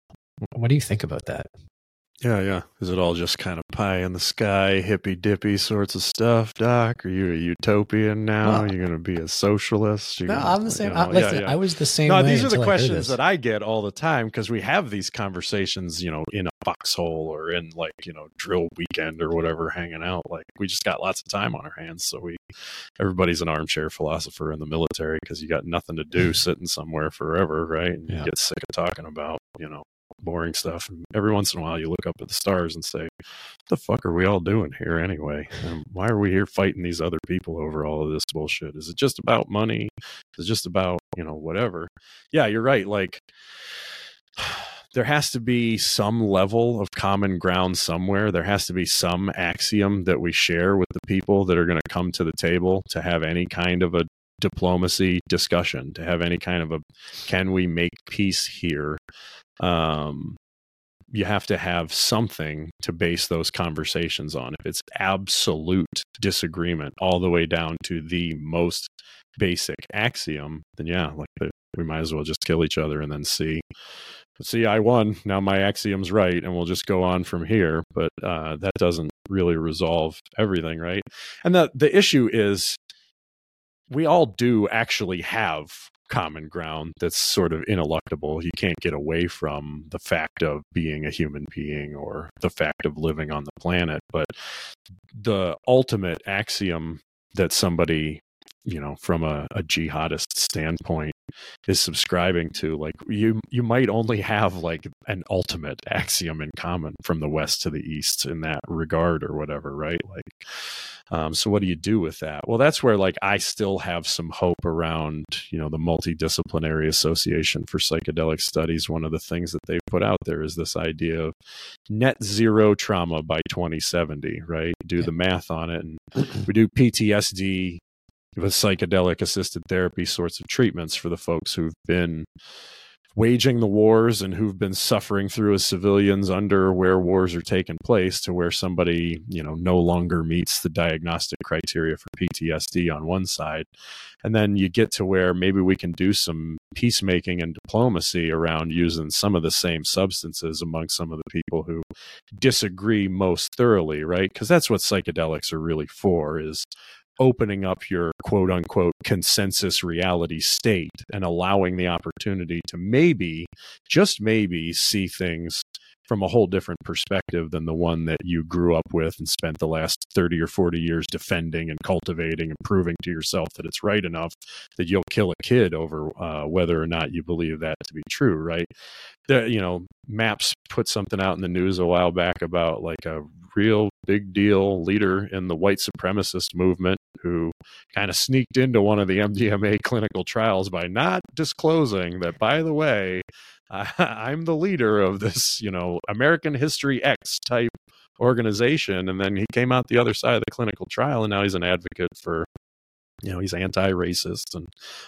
What do you think about that? Yeah, yeah. Is it all just kind of pie in the sky, hippy dippy sorts of stuff, Doc? Are you a utopian now? Well, You're going to be a socialist? You're no, gonna, I'm the same. You know, I, listen, yeah, yeah. I was the same. No, these are the questions that I get all the time because we have these conversations, you know, in a foxhole or in like, you know, drill weekend or whatever, hanging out. Like we just got lots of time on our hands. So we, everybody's an armchair philosopher in the military because you got nothing to do sitting somewhere forever, right? And yeah. you get sick of talking about, you know, boring stuff. And every once in a while, you look up at the stars and say, "What the fuck are we all doing here anyway? And why are we here fighting these other people over all of this bullshit? Is it just about money? Is it just about you know whatever?" Yeah, you're right. Like. There has to be some level of common ground somewhere. There has to be some axiom that we share with the people that are going to come to the table to have any kind of a diplomacy discussion to have any kind of a can we make peace here um, you have to have something to base those conversations on. If it's absolute disagreement all the way down to the most basic axiom, then yeah, like we might as well just kill each other and then see. See, I won. Now my axiom's right, and we'll just go on from here. But uh, that doesn't really resolve everything, right? And the the issue is, we all do actually have common ground that's sort of ineluctable. You can't get away from the fact of being a human being or the fact of living on the planet. But the ultimate axiom that somebody, you know, from a, a jihadist standpoint is subscribing to like you you might only have like an ultimate axiom in common from the west to the east in that regard or whatever right like um, so what do you do with that? Well, that's where like I still have some hope around, you know, the multidisciplinary association for psychedelic studies. One of the things that they've put out there is this idea of net zero trauma by 2070, right? Do the math on it. And we do PTSD with psychedelic assisted therapy sorts of treatments for the folks who've been waging the wars and who've been suffering through as civilians under where wars are taking place to where somebody you know no longer meets the diagnostic criteria for PTSD on one side. And then you get to where maybe we can do some peacemaking and diplomacy around using some of the same substances among some of the people who disagree most thoroughly right? Because that's what psychedelics are really for is opening up your quote unquote consensus reality state and allowing the opportunity to maybe, just maybe, see things from a whole different perspective than the one that you grew up with and spent the last 30 or 40 years defending and cultivating and proving to yourself that it's right enough that you'll kill a kid over uh, whether or not you believe that to be true right? The, you know maps put something out in the news a while back about like a real big deal leader in the white supremacist movement who kind of sneaked into one of the MDMA clinical trials by not disclosing that, by the way, I, am the leader of this, you know, American History X type organization. And then he came out the other side of the clinical trial, and now he's an advocate for, you know, he's anti racist and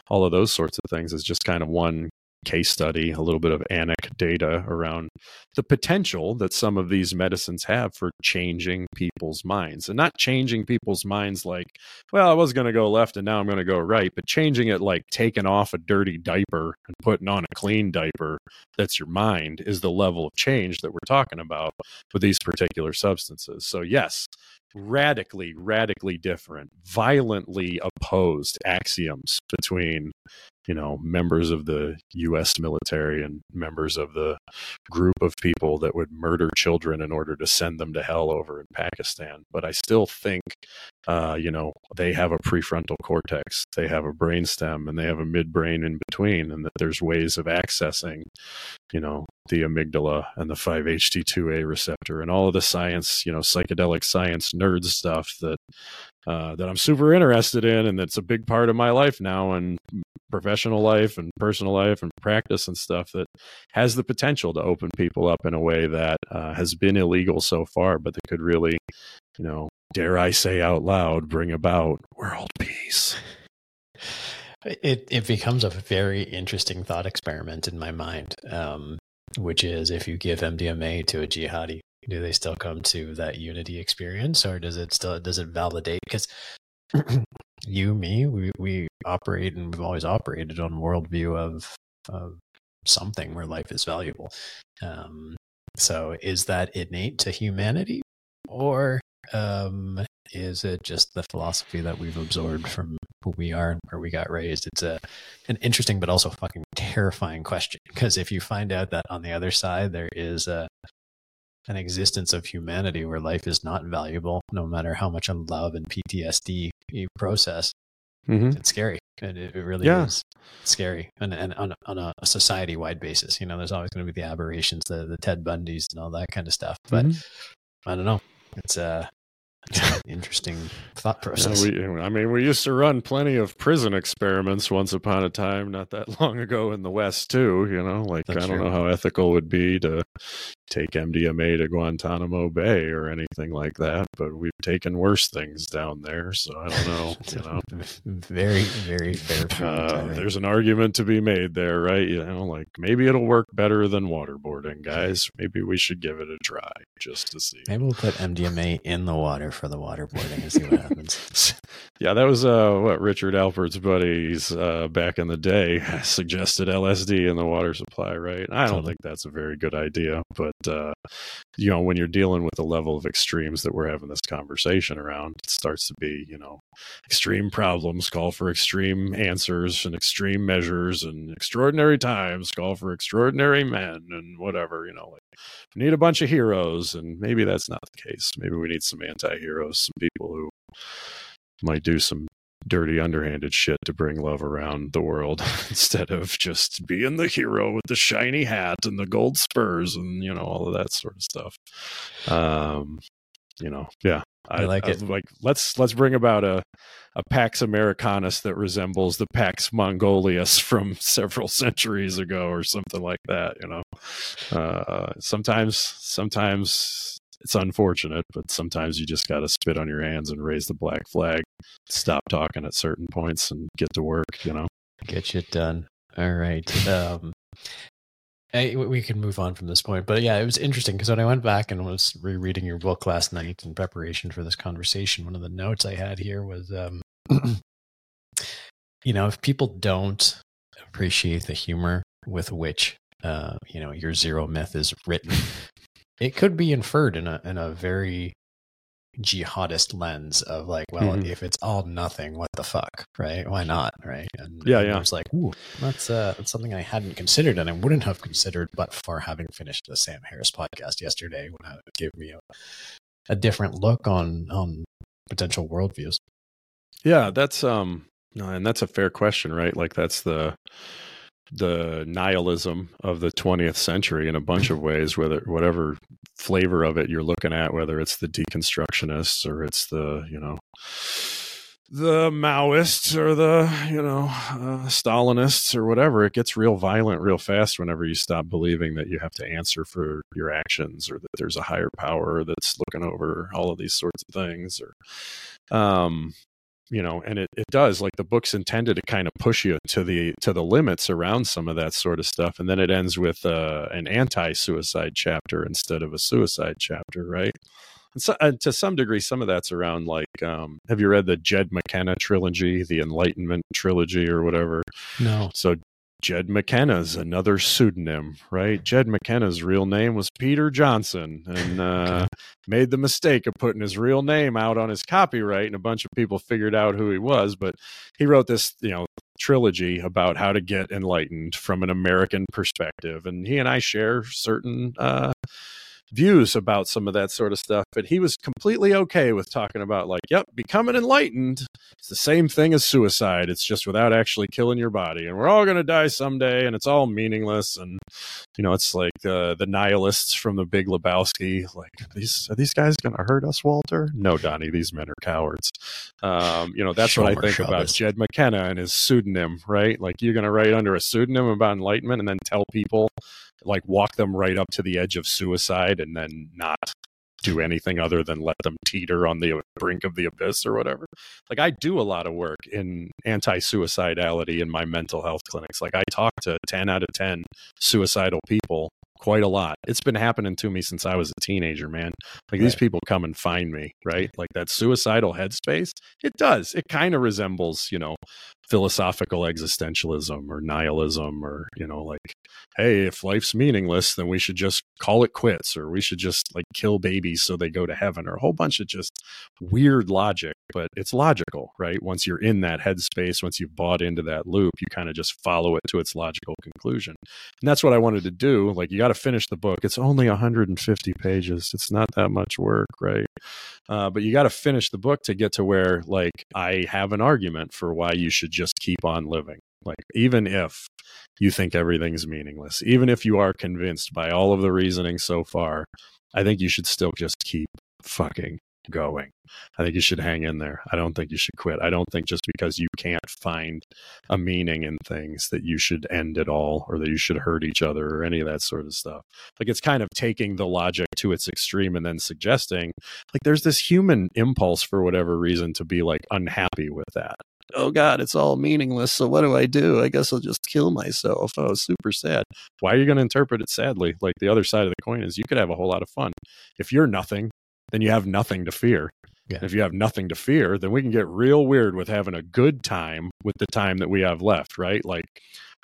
all of those sorts of things. Is just kind of one case study, a little bit of anecdata around the potential that some of these medicines have for changing people's minds. And not changing people's minds like, well, I was going to go left and now I'm going to go right, but changing it like taking off a dirty diaper and putting on a clean diaper that's your mind is the level of change that we're talking about with these particular substances. So, yes, radically, radically different, violently opposed axioms between you know members of the US military and members of the group of people that would murder children in order to send them to hell over in Pakistan. But I still think uh, you know they have a prefrontal cortex they have a brainstem and they have a midbrain in between and that there's ways of accessing you know the amygdala and the 5-HT2A receptor and all of the science you know psychedelic science nerd stuff that uh, that I'm super interested in, and that's a big part of my life now, and professional life and personal life and practice and stuff that has the potential to open people up in a way that uh, has been illegal so far, but that could really, you know, dare I say out loud, bring about world peace. It it becomes a very interesting thought experiment in my mind, um, which is if you give MDMA to a jihadi, do they still come to that unity experience, or does it still does it validate? Because you, me, we we operate and we've always operated on worldview of of something where life is valuable. Um, so is that innate to humanity, or um, is it just the philosophy that we've absorbed from who we are and where we got raised? It's a an interesting but also fucking terrifying question because if you find out that on the other side there is a an existence of humanity where life is not valuable, no matter how much love and PTSD you process, mm-hmm. it's scary. And it, it really yeah. is scary. And, and on, on a, a society wide basis, you know, there's always going to be the aberrations, the, the Ted Bundys and all that kind of stuff. But mm-hmm. I don't know. It's, uh, interesting thought process. Yeah, we, I mean, we used to run plenty of prison experiments once upon a time, not that long ago in the West, too. You know, like That's I don't true. know how ethical it would be to take MDMA to Guantanamo Bay or anything like that, but we've taken worse things down there. So I don't know. You know, very, very fair. Uh, there's an argument to be made there, right? You know, like maybe it'll work better than waterboarding, guys. Maybe we should give it a try just to see. Maybe we'll put MDMA in the water for the waterboarding and see what happens. yeah, that was uh, what Richard Alpert's buddies uh, back in the day suggested LSD in the water supply, right? I don't totally. think that's a very good idea, but uh, you know, when you're dealing with the level of extremes that we're having this conversation around, it starts to be, you know, extreme problems call for extreme answers and extreme measures and extraordinary times call for extraordinary men and whatever, you know, like we need a bunch of heroes and maybe that's not the case. Maybe we need some anti-heroes, some people who might do some dirty underhanded shit to bring love around the world instead of just being the hero with the shiny hat and the gold spurs and you know all of that sort of stuff. Um you know yeah i, I like I, it. like let's let's bring about a a pax americanus that resembles the pax mongolius from several centuries ago or something like that you know? Uh sometimes sometimes it's unfortunate, but sometimes you just got to spit on your hands and raise the black flag, stop talking at certain points and get to work, you know? Get shit done. All right. Um, I, we can move on from this point, but yeah, it was interesting because when I went back and was rereading your book last night in preparation for this conversation, one of the notes I had here was, um, you know, if people don't appreciate the humor with which, uh, you know, your zero myth is written, it could be inferred in a in a very jihadist lens of like, well, mm-hmm. if it's all nothing, what the fuck, right? Why not, right? And yeah, yeah. It's like, ooh, that's uh, that's something I hadn't considered, and I wouldn't have considered, but for having finished the Sam Harris podcast yesterday, when it gave me a, a different look on on potential worldviews. Yeah, that's um, and that's a fair question, right? Like that's the the nihilism of the 20th century in a bunch of ways whether whatever flavor of it you're looking at whether it's the deconstructionists or it's the you know the maoists or the you know uh, stalinists or whatever it gets real violent real fast whenever you stop believing that you have to answer for your actions or that there's a higher power that's looking over all of these sorts of things or um you know and it, it does like the book's intended to kind of push you to the to the limits around some of that sort of stuff and then it ends with uh, an anti-suicide chapter instead of a suicide chapter right? And, so, and to some degree some of that's around like um, have you read the jed mckenna trilogy the enlightenment trilogy or whatever? No. So Jed McKenna's another pseudonym, right? Jed McKenna's real name was Peter Johnson and uh, made the mistake of putting his real name out on his copyright, and a bunch of people figured out who he was. But he wrote this, you know, trilogy about how to get enlightened from an American perspective. And he and I share certain uh, views about some of that sort of stuff, but he was completely okay with talking about like, yep, becoming enlightened. It's the same thing as suicide. It's just without actually killing your body, and we're all going to die someday, and it's all meaningless. And you know, it's like uh, the nihilists from the Big Lebowski. Like, are these are these guys going to hurt us, Walter? No, Donnie, these men are cowards. Um, you know, that's Shomer what I think about Jed McKenna and his pseudonym, right? Like, you're going to write under a pseudonym about enlightenment and then tell people like walk them right up to the edge of suicide and then not do anything other than let them teeter on the brink of the abyss or whatever. Like I do a lot of work in anti-suicidality in my mental health clinics. Like I talk to 10 out of 10 suicidal people quite a lot. It's been happening to me since I was a teenager, man. Like right. these people come and find me, right? Like that suicidal headspace. It does. It kind of resembles, you know, philosophical existentialism or nihilism or you know like hey if life's meaningless then we should just call it quits or we should just like kill babies so they go to heaven or a whole bunch of just weird logic but it's logical right? Once you're in that headspace once you've bought into that loop you kind of just follow it to its logical conclusion. And that's what i wanted to do like you got to finish the book. It's only 150 pages. It's not that much work right? Uh, but you got to finish the book to get to where like i have an argument for why you should just keep on living. Like, even if you think everything's meaningless, even if you are convinced by all of the reasoning so far, I think you should still just keep fucking going. I think you should hang in there. I don't think you should quit. I don't think just because you can't find a meaning in things that you should end it all or that you should hurt each other or any of that sort of stuff. Like it's kind of taking the logic to its extreme and then suggesting like there's this human impulse for whatever reason to be like unhappy with that oh God, it's all meaningless. So what do I do? I guess I'll just kill myself. Oh, super sad. Why are you going to interpret it sadly? Like the other side of the coin is you could have a whole lot of fun. If you're nothing, then you have nothing to fear. Yeah. If you have nothing to fear, then we can get real weird with having a good time with the time that we have left, right? Like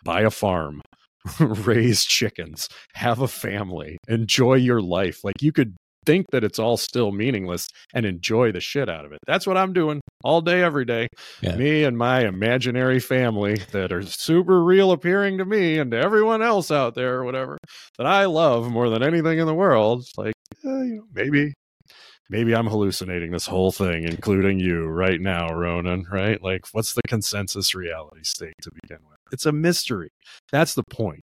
buy a farm, raise chickens, have a family, enjoy your life. Like you could think that it's all still meaningless and enjoy the shit out of it. That's what I'm doing all day, every day. Yeah. Me and my imaginary family that are super real appearing to me and to everyone else out there or whatever that I love more than anything in the world. Like, eh, you know, maybe. Maybe I'm hallucinating this whole thing, including you right now, Ronan, right? Like, what's the consensus reality state to begin with? It's a mystery. That's the point.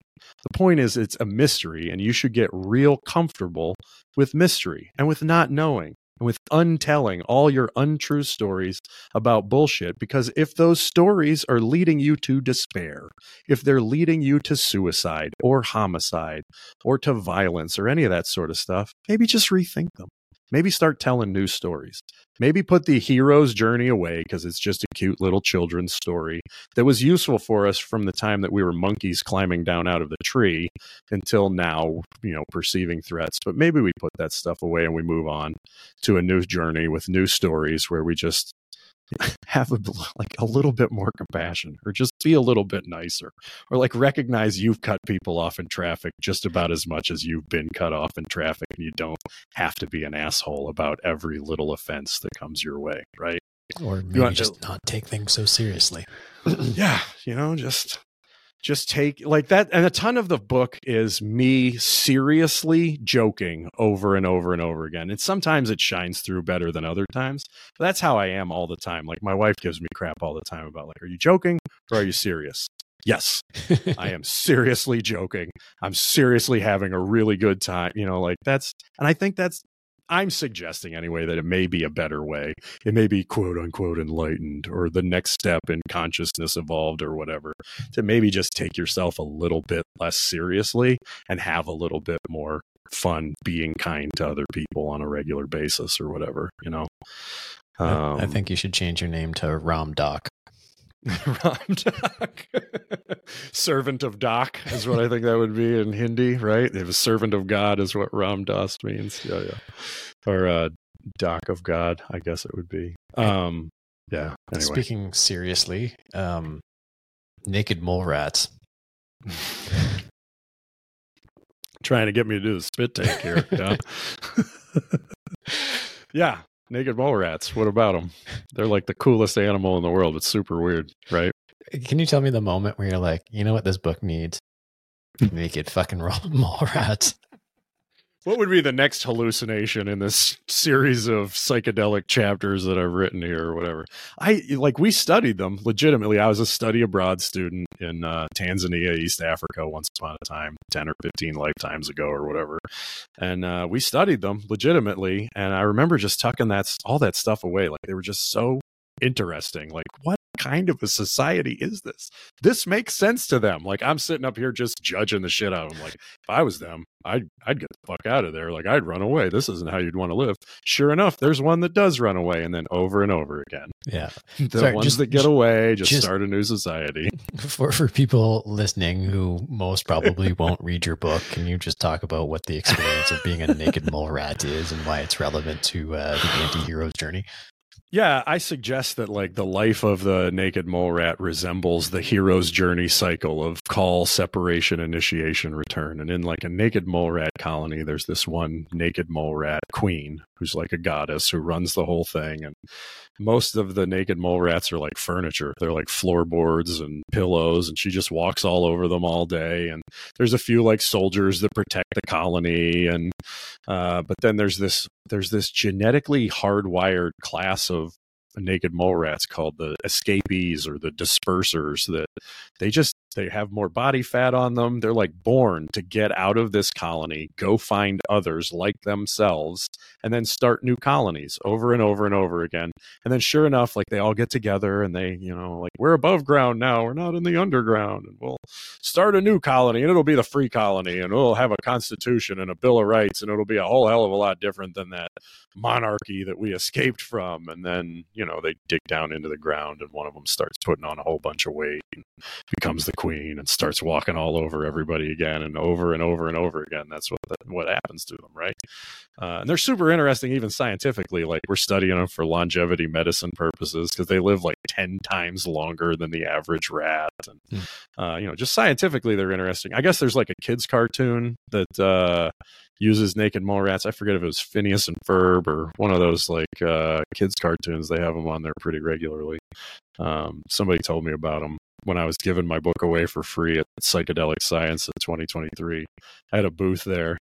The point is, it's a mystery, and you should get real comfortable with mystery and with not knowing and with untelling all your untrue stories about bullshit. Because if those stories are leading you to despair, if they're leading you to suicide or homicide or to violence or any of that sort of stuff, maybe just rethink them. Maybe start telling new stories. Maybe put the hero's journey away because it's just a cute little children's story that was useful for us from the time that we were monkeys climbing down out of the tree until now, you know, perceiving threats. But maybe we put that stuff away and we move on to a new journey with new stories where we just have a, like a little bit more compassion or just be a little bit nicer or like recognize you've cut people off in traffic just about as much as you've been cut off in traffic and you don't have to be an asshole about every little offense that comes your way right? Or maybe just to, not take things so seriously. Yeah you know just just take like that and a ton of the book is me seriously joking over and over and over again. And sometimes it shines through better than other times but that's how i am all the time. Like my wife gives me crap all the time about like are you joking or are you serious? Yes i am seriously joking. I'm seriously having a really good time you know like that's and i think that's I'm suggesting anyway that it may be a better way. It may be quote unquote enlightened or the next step in consciousness evolved or whatever to maybe just take yourself a little bit less seriously and have a little bit more fun being kind to other people on a regular basis or whatever, you know. Um, I think you should change your name to Ram Doc. Ram Doc. servant of Doc is what I think that would be in Hindi, right? If a servant of God is what Ram Dass means. Yeah, yeah. Or uh, Doc of God, I guess it would be. Um, yeah. Anyway. Speaking seriously, um, naked mole rats. Trying to get me to do the spit take here. Yeah. yeah. Naked mole rats. What about them? They're like the coolest animal in the world. It's super weird, right? Can you tell me the moment where you're like, you know what this book needs? Naked fucking mole rats. What would be the next hallucination in this series of psychedelic chapters that I've written here or whatever? I like we studied them legitimately. I was a study abroad student in uh, Tanzania, East Africa, once upon a time, ten or fifteen lifetimes ago or whatever, and uh, we studied them legitimately. And I remember just tucking that all that stuff away, like they were just so interesting. Like, what kind of a society is this? This makes sense to them. Like, I'm sitting up here just judging the shit out of them. Like, if I was them, I'd I'd get the fuck out of there. Like, I'd run away. This isn't how you'd want to live. Sure enough, there's one that does run away, and then over and over again. Yeah, the Sorry, ones just, that get away just, just start a new society. For for people listening who most probably won't read your book, can you just talk about what the experience of being a naked mole rat is and why it's relevant to uh, the anti-hero's journey? Yeah, I suggest that like the life of the naked mole rat resembles the hero's journey cycle of call, separation, initiation, return. And in like a naked mole rat colony, there's this one naked mole rat queen who's like a goddess who runs the whole thing. And most of the naked mole rats are like furniture. They're like floorboards and pillows, and she just walks all over them all day. And there's a few like soldiers that protect the colony, and uh, but then there's this there's this genetically hardwired class of naked mole rats called the escapees or the dispersers that they just they have more body fat on them. They're like born to get out of this colony, go find others like themselves, and then start new colonies over and over and over again. And then, sure enough, like they all get together and they, you know, like we're above ground now, we're not in the underground, and we'll start a new colony, and it'll be the free colony, and we'll have a constitution and a bill of rights, and it'll be a whole hell of a lot different than that monarchy that we escaped from. And then, you know, they dig down into the ground, and one of them starts putting on a whole bunch of weight and becomes the queen and starts walking all over everybody again and over and over and over again. That's what what happens to them, right? Uh, and they're super interesting, even scientifically. Like we're studying them for longevity medicine purposes because they live like ten times longer than the average rat, and mm. uh, you know, just scientifically they're interesting. I guess there's like a kids cartoon that uh, uses naked mole rats. I forget if it was Phineas and Ferb or one of those like uh, kids cartoons. They have them on there pretty regularly. Um, somebody told me about them when I was giving my book away for free at Psychedelic Science in 2023. I had a booth there.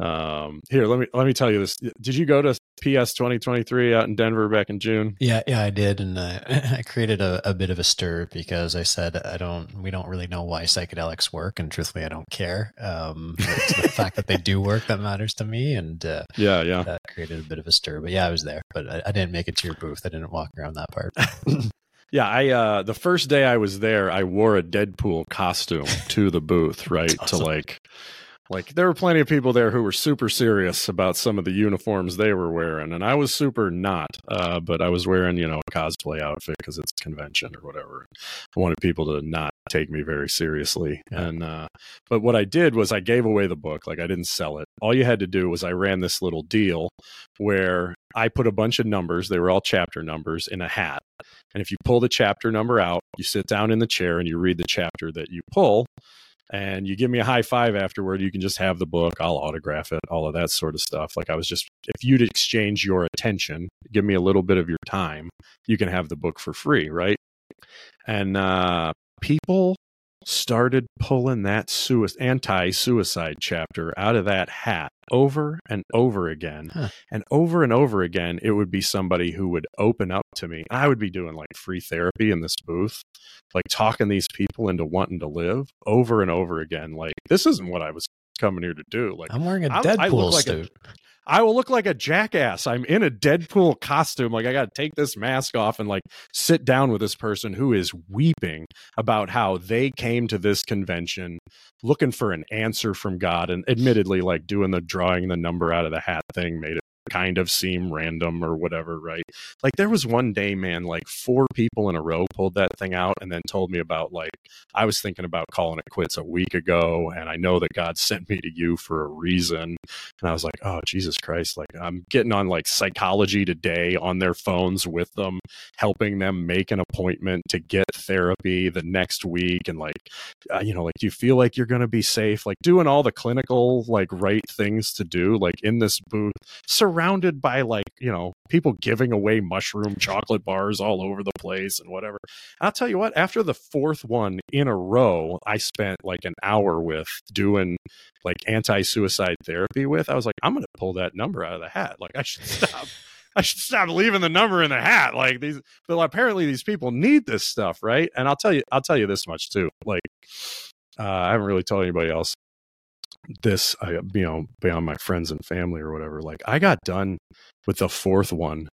Um, here, let me let me tell you this. Did you go to PS 2023 out in Denver back in June? Yeah, yeah, I did, and uh, I created a, a, bit of a stir because I said I don't, we don't really know why psychedelics work, and truthfully, I don't care. Um, it's the fact that they do work that matters to me, and uh, yeah, yeah, that created a bit of a stir. But yeah, I was there, but I, I didn't make it to your booth. I didn't walk around that part. Yeah, I uh the first day I was there, I wore a Deadpool costume to the booth, right? Awesome. To like like there were plenty of people there who were super serious about some of the uniforms they were wearing and i was super not uh, but i was wearing you know a cosplay outfit because it's convention or whatever i wanted people to not take me very seriously and uh, but what i did was i gave away the book like i didn't sell it all you had to do was i ran this little deal where i put a bunch of numbers they were all chapter numbers in a hat and if you pull the chapter number out you sit down in the chair and you read the chapter that you pull and you give me a high five afterward, you can just have the book. I'll autograph it, all of that sort of stuff. Like I was just, if you'd exchange your attention, give me a little bit of your time, you can have the book for free, right? And uh, people started pulling that anti-suicide chapter out of that hat over and over again huh. and over and over again it would be somebody who would open up to me i would be doing like free therapy in this booth like talking these people into wanting to live over and over again like this isn't what i was coming here to do like i'm wearing a deadpool suit I will look like a jackass. I'm in a Deadpool costume. Like I got to take this mask off and like sit down with this person who is weeping about how they came to this convention looking for an answer from God. And admittedly, like doing the drawing the number out of the hat thing made it kind of seem random or whatever, right? Like there was one day, man, like four people in a row pulled that thing out and then told me about like I was thinking about calling it quits a week ago, and I know that God sent me to you for a reason. And I was like, oh Jesus Christ! Like I'm getting on like psychology today on their phones with them, helping them make an appointment to get therapy the next week, and like uh, you know, like do you feel like you're to be safe? Like doing all the clinical like right things to do, like in this booth, surrounded surrounded by like you know people giving away mushroom chocolate bars all over the place and whatever. I'll tell you what, after the fourth one in a row, I spent like an hour with doing like anti-suicide therapy with. I was like, I'm to pull that number out of the hat. Like I should stop. I should stop leaving the number in the hat. Like these, but apparently these people need this stuff, right? And I'll tell you, I'll tell you this much too. Like, uh, I haven't really told anybody else this, I, you know, beyond my friends and family or whatever. Like, I got done with the fourth one,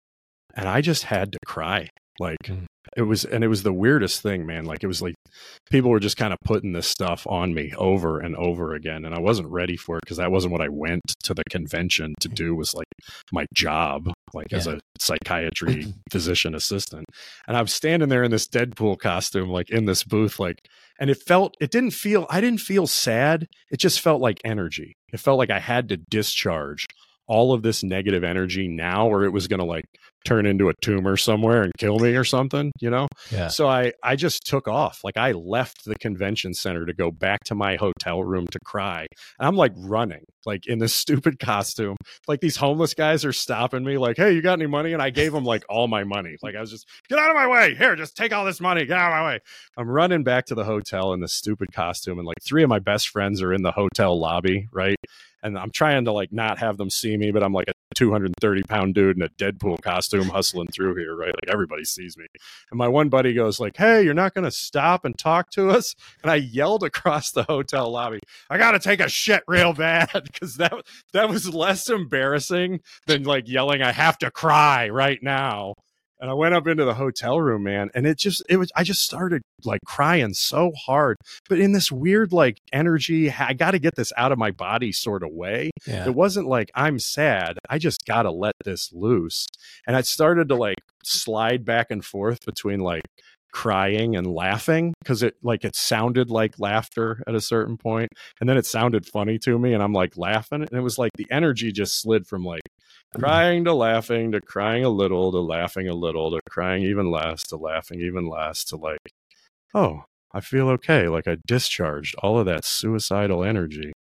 and I just had to cry. Like, mm it was and it was the weirdest thing man like it was like people were just kind of putting this stuff on me over and over again and i wasn't ready for it because that wasn't what i went to the convention to do was like my job like yeah. as a psychiatry physician assistant and i was standing there in this deadpool costume like in this booth like and it felt it didn't feel i didn't feel sad. It just felt like energy. It felt like i had to discharge all of this negative energy now or it was going to like turn into a tumor somewhere and kill me or something, you know? Yeah. So I I just took off. Like I left the convention center to go back to my hotel room to cry. And I'm like running, like in this stupid costume. Like these homeless guys are stopping me like, "Hey, you got any money?" And I gave them like all my money. Like I was just, "Get out of my way. Here, just take all this money. Get out of my way." I'm running back to the hotel in this stupid costume and like three of my best friends are in the hotel lobby, right? and I'm trying to like not have them see me, but I'm like a 230 pound dude in a Deadpool costume hustling through here, right? Like everybody sees me. And my one buddy goes like, "Hey, you're not going to stop and talk to us?" And I yelled across the hotel lobby, "I got to take a shit real bad," because that that was less embarrassing than like yelling, "I have to cry right now." And I went up into the hotel room, man, and it just it was I just started like crying so hard, but in this weird like energy, I got to get this out of my body sort of way. Yeah. It wasn't like I'm sad, I just got to let this loose, and I started to like slide back and forth between like crying and laughing because it like it sounded like laughter at a certain point and then it sounded funny to me and i'm like laughing and it was like the energy just slid from like crying to laughing to crying a little to laughing a little to crying even less to laughing even less to like, oh, I feel okay. Like I discharged all of that suicidal energy.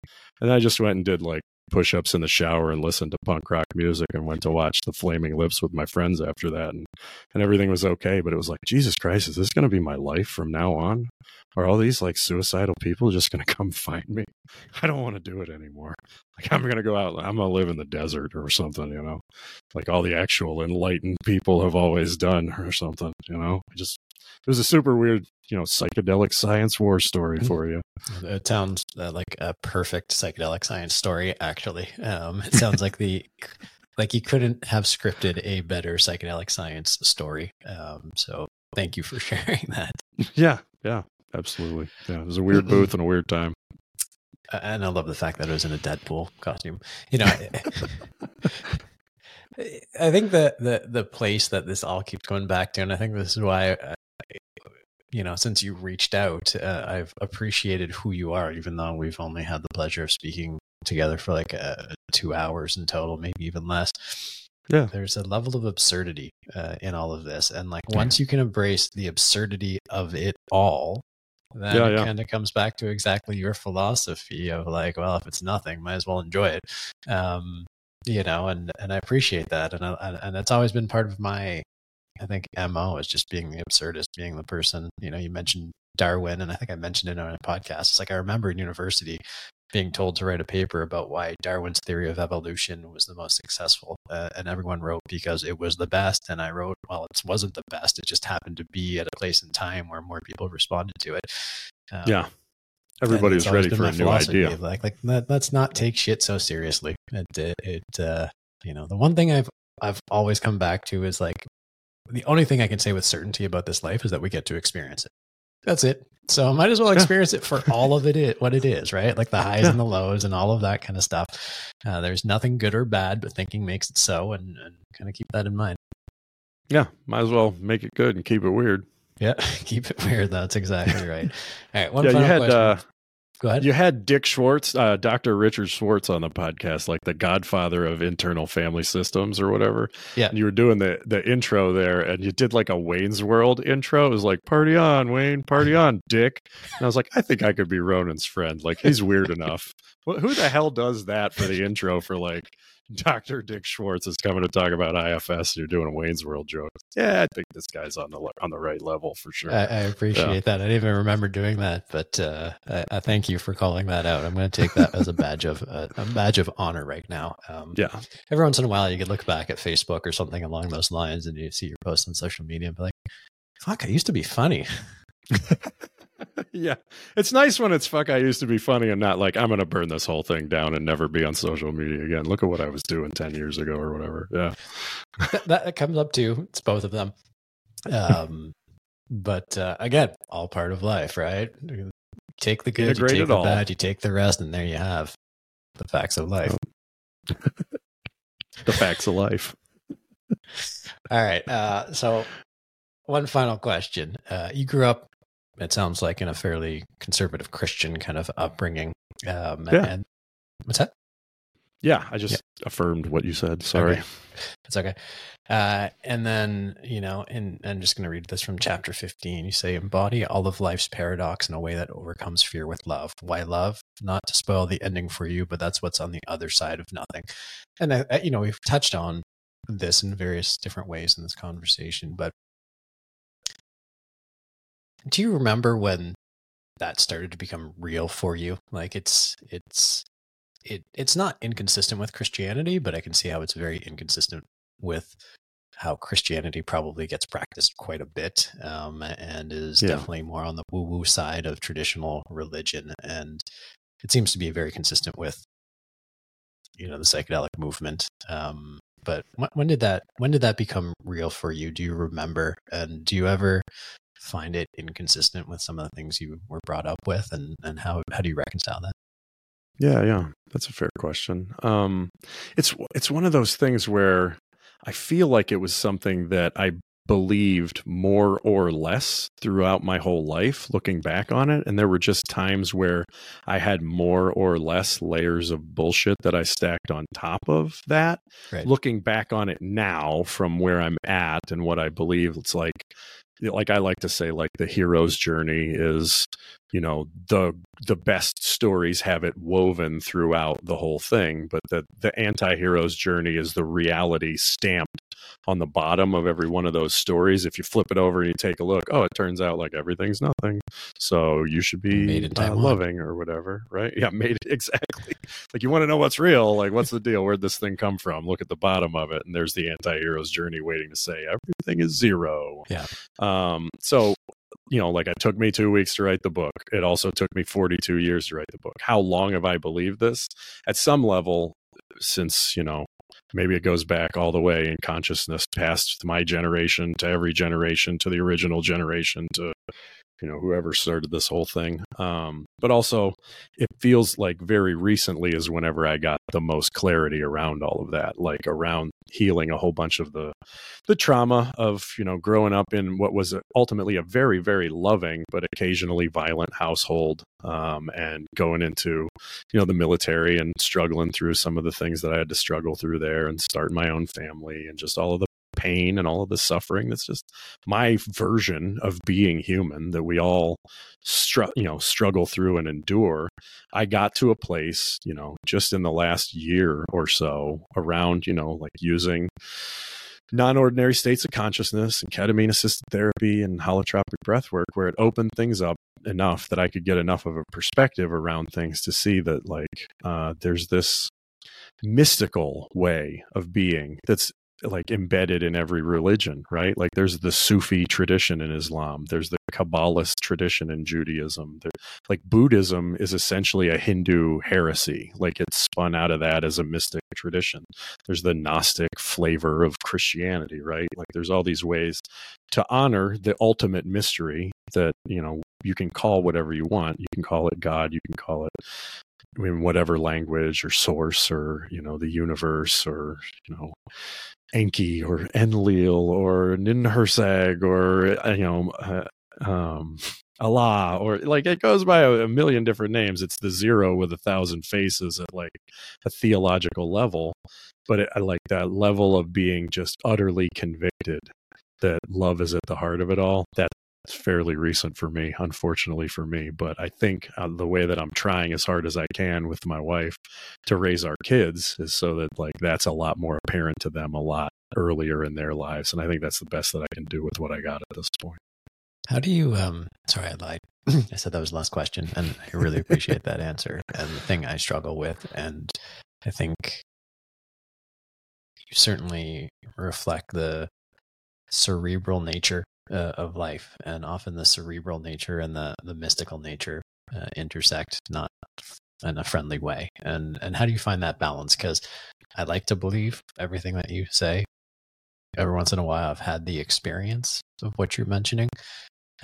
And I just went and did like push ups in the shower and listened to punk rock music and went to watch the Flaming Lips with my friends after that. And, and everything was okay. But it was like, Jesus Christ, is this going to be my life from now on? Are all these like suicidal people just going to come find me? I don't want to do it anymore. Like, I'm going to go out, I'm going to live in the desert or something, you know, like all the actual enlightened people have always done or something, you know? Just, it was a super weird you know psychedelic science war story mm-hmm. for you. It sounds uh, like a perfect psychedelic science story. Actually, um, it sounds like the like you couldn't have scripted a better psychedelic science story. Um, so thank you for sharing that. Yeah, yeah, absolutely. Yeah, it was a weird booth and a weird time. And I love the fact that it was in a Deadpool costume. You know. I think the, the the place that this all keeps going back to, and I think this is why you know, since you reached out, uh, I've appreciated who you are, even though we've only had the pleasure of speaking together for like uh, two hours in total, maybe even less. Yeah. There's a level of absurdity uh, in all of this. And like once you can embrace the absurdity of it all, then yeah, it yeah. kind of comes back to exactly your philosophy of like, well, if it's nothing, might as well enjoy it. Um, you know, and, and I appreciate that. And, I, and it's always been part of my I think MO is just being the absurdist, being the person. You know, you mentioned Darwin, and I think I mentioned it on a podcast. It's like I remember in university being told to write a paper about why Darwin's theory of evolution was the most successful, uh, and everyone wrote because it was the best. And I wrote, well, it wasn't the best. It just happened to be at a place and time where more people responded to it. Um, yeah, everybody was ready for a new idea. Like, like let, us not take shit so seriously. It, it, it uh, you know, the one thing I've I've always come back to is like the only thing I can say with certainty about this life is that we get to experience it. That's it. So I might as well experience it for all of it, is, what it is, right? Like the highs yeah. and the lows and all of that kind of stuff. Uh, there's nothing good or bad, but thinking makes it so, and, and kind of keep that in mind. Yeah, might as well make it good and keep it weird. Yeah, keep it weird. That's exactly right. All right, one yeah, you had uh, Go ahead. You had Dick Schwartz, uh, Dr. Richard Schwartz on the podcast, like the godfather of internal family systems or whatever. Yeah. And you were doing the, the intro there and you did like a Wayne's World intro. It was like, party on, Wayne, party on, Dick. And I was like, I think I could be Ronan's friend. Like, he's weird enough. Well, who the hell does that for the intro for like Dr. Dick Schwartz is coming to talk about IFS. and You're doing a Wayne's World joke. Yeah, I think this guy's on the on the right level for sure. I, I appreciate yeah. that. I didn't even remember doing that, but uh, I, I, thank you for calling that out. I'm going to take that as a badge of uh, a badge of honor right now. Um, yeah. Every once in a while, you could look back at Facebook or something along those lines, and you see your post on social media and be like, "Fuck, I used to be funny." yeah. It's nice when it's fuck I used to be funny and not like I'm gonna burn this whole thing down and never be on social media again. Look at what I was doing ten years ago or whatever. Yeah. that, that, comes up too. It's both of them. Um but uh, again, all part of life, right? take the good, Integrate you take the all. bad, you take the rest, and there you have the facts of life. the facts of life. all right. Uh, so one final question. Uh, you grew up it sounds like in a fairly conservative Christian kind of upbringing. Um, yeah. And what's that? Yeah, I just yeah. affirmed what you said. Sorry. Okay. It's okay. Uh, and then, you know, and I'm just going to read this from chapter 15. You say, embody all of life's paradox in a way that overcomes fear with love. Why love? Not to spoil the ending for you, but that's what's on the other side of nothing. And, I, I, you know, we've touched on this in various different ways in this conversation, but do you remember when that started to become real for you? Like it's it's it it's not inconsistent with Christianity, but I can see how it's very inconsistent with how Christianity probably gets practiced quite a bit um, and is yeah. definitely more on the woo woo side of traditional religion. And it seems to be very consistent with, you know, the psychedelic movement. Um, but when, when did that when did that become real for you? Do you remember? And do you ever find it inconsistent with some of the things you were brought up with and and how how do you reconcile that? Yeah yeah that's a fair question. Um it's it's one of those things where i feel like it was something that i believed more or less throughout my whole life looking back on it and there were just times where i had more or less layers of bullshit that i stacked on top of that. Right. looking back on it now from where i'm at and what i believe it's like like I like to say, like the hero's journey is, you know, the the best stories have it woven throughout the whole thing, but the the anti-hero's journey is the reality stamped on the bottom of every one of those stories. If you flip it over and you take a look, oh, it turns out like everything's nothing. So you should be uh, loving or whatever, right? Yeah, made it exactly. like you want to know what's real. Like, what's the deal? Where'd this thing come from? Look at the bottom of it, and there's the anti-hero's journey waiting to say everything is zero. Yeah. Um. So you know, like it took me two weeks to write the book. It also took me 42 years to write the book. How long have I believed this? At some level, since, you know, maybe it goes back all the way in consciousness past my generation to every generation to the original generation to you know whoever started this whole thing. Um, but also it feels like very recently is whenever i got the most clarity around all of that like around healing a whole bunch of the the trauma of you know growing up in what was ultimately a very very loving but occasionally violent household um, and going into you know the military and struggling through some of the things that i had to struggle through there and starting my own family and just all of the pain and all of the suffering. That's just my version of being human that we all str- you know struggle through and endure. I got to a place, you know, just in the last year or so around, you know, like using non-ordinary states of consciousness and ketamine assisted therapy and holotropic breath work where it opened things up enough that I could get enough of a perspective around things to see that like uh, there's this mystical way of being that's like embedded in every religion, right? Like there's the Sufi tradition in Islam, there's the Kabbalist tradition in Judaism. There, like Buddhism is essentially a Hindu heresy, like it's spun out of that as a mystic tradition. There's the Gnostic flavor of Christianity, right? Like there's all these ways to honor the ultimate mystery that, you know, you can call whatever you want. You can call it God, you can call it in whatever language or source or you know the universe or you know Enki or Enlil or Ninhursag or uh, you know uh, um, Allah or like it goes by a, a, million different names. It's the zero with a thousand faces at like a theological level, but it, I like that level of being just utterly convicted that love is at the heart of it all. That It's fairly recent for me, unfortunately for me. But I think uh, the way that I'm trying as hard as I can with my wife to raise our kids is so that like that's a lot more apparent to them a lot earlier in their lives. And I think that's the best that I can do with what I got at this point. How do you, um, sorry, I lied. I said that was the last question and I really appreciate that answer. And the thing I struggle with, and I think you certainly reflect the cerebral nature uh, of life, and often the cerebral nature and the the mystical nature uh, intersect, not in a friendly way. And and how do you find that balance? Because I like to believe everything that you say. Every once in a while, I've had the experience of what you're mentioning,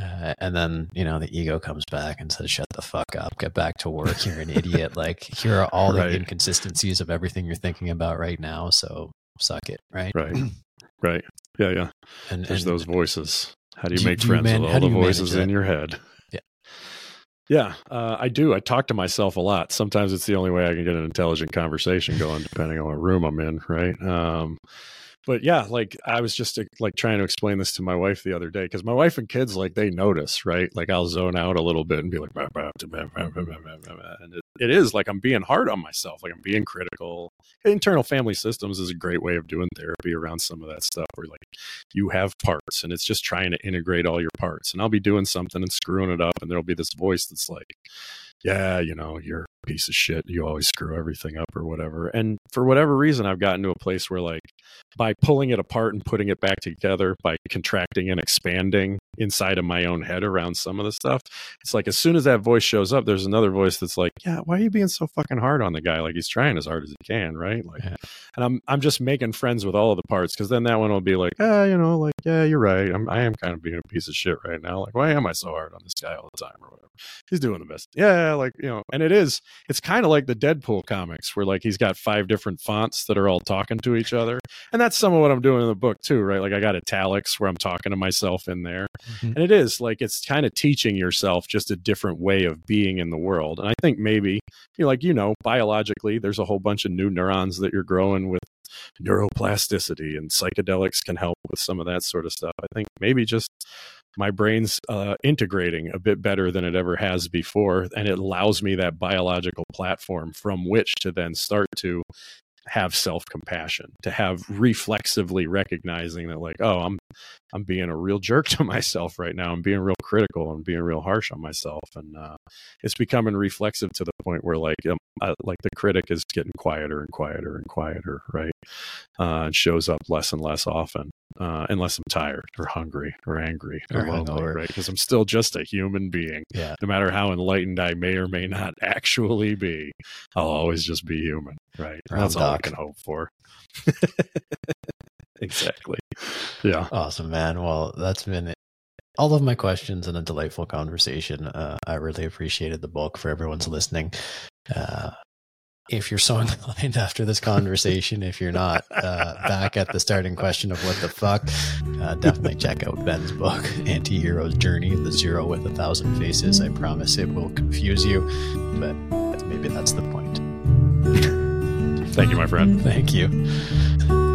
uh, and then, you know, the ego comes back and says, shut the fuck up, get back to work. You're an idiot. Like, here are all right. the inconsistencies of everything you're thinking about right now. So suck it. Right. Right. right. Yeah. Yeah. And there's and, those voices. How do you do, make do friends man, with all the voices in your head? Yeah. Yeah. Uh, I do. I talk to myself a lot. Sometimes it's the only way I can get an intelligent conversation going, depending on what room I'm in. Right. Um, but yeah, like I was just like trying to explain this to my wife the other day because my wife and kids like they notice, right? Like I'll zone out a little bit and be like, bah, bah, bah, and it, it is like I'm being hard on myself, like I'm being critical. Internal family systems is a great way of doing therapy around some of that stuff where like you have parts and it's just trying to integrate all your parts. And I'll be doing something and screwing it up, and there'll be this voice that's like, yeah, you know, you're a piece of shit. You always screw everything up or whatever. And for whatever reason, I've gotten to a place where, like, by pulling it apart and putting it back together, by contracting and expanding inside of my own head around some of the stuff, it's like as soon as that voice shows up, there's another voice that's like, yeah, why are you being so fucking hard on the guy? Like, he's trying as hard as he can, right? Like, yeah. and I'm, I'm just making friends with all of the parts because then that one will be like, ah, you know, like, yeah, you're right. I'm, I am kind of being a piece of shit right now. Like, why am I so hard on this guy all the time or whatever? He's doing the best. Yeah, like, you know, and it is, it's kind of like the Deadpool comics where like he's got five different fonts that are all talking to each other. And that's some of what I'm doing in the book too, right? Like I got italics where I'm talking to myself in there. Mm-hmm. And it is like it's kind of teaching yourself just a different way of being in the world. And I think maybe, you know, like, you know, biologically, there's a whole bunch of new neurons that you're growing with neuroplasticity and psychedelics can help with some of that sort of stuff. I think maybe just my brain's uh, integrating a bit better than it ever has before and it allows me that biological platform from which to then start to have self-compassion to have reflexively recognizing that like oh i'm i'm being a real jerk to myself right now. I'm being real critical and being real harsh on myself. And uh, it's becoming reflexive to the point where like um, like the critic is getting quieter and quieter and quieter right? Uh, and shows up less and less often uh, unless I'm tired or hungry or angry or, or lonely, right? Because I'm still just a human being. Yeah. No matter how enlightened I may or may not actually be, I'll always just be human, right? That's all I can hope for. exactly. Yeah. Awesome, man. Well, that's been all of my questions and a delightful conversation. Uh, I really appreciated the book for everyone's listening. Uh, if you're so inclined after this conversation, if you're not uh, back at the starting question of what the fuck, uh, definitely check out Ben's book, Anti Hero's Journey The Zero with a Thousand Faces. I promise it will confuse you, but maybe that's the point. Thank you, my friend. Thank you.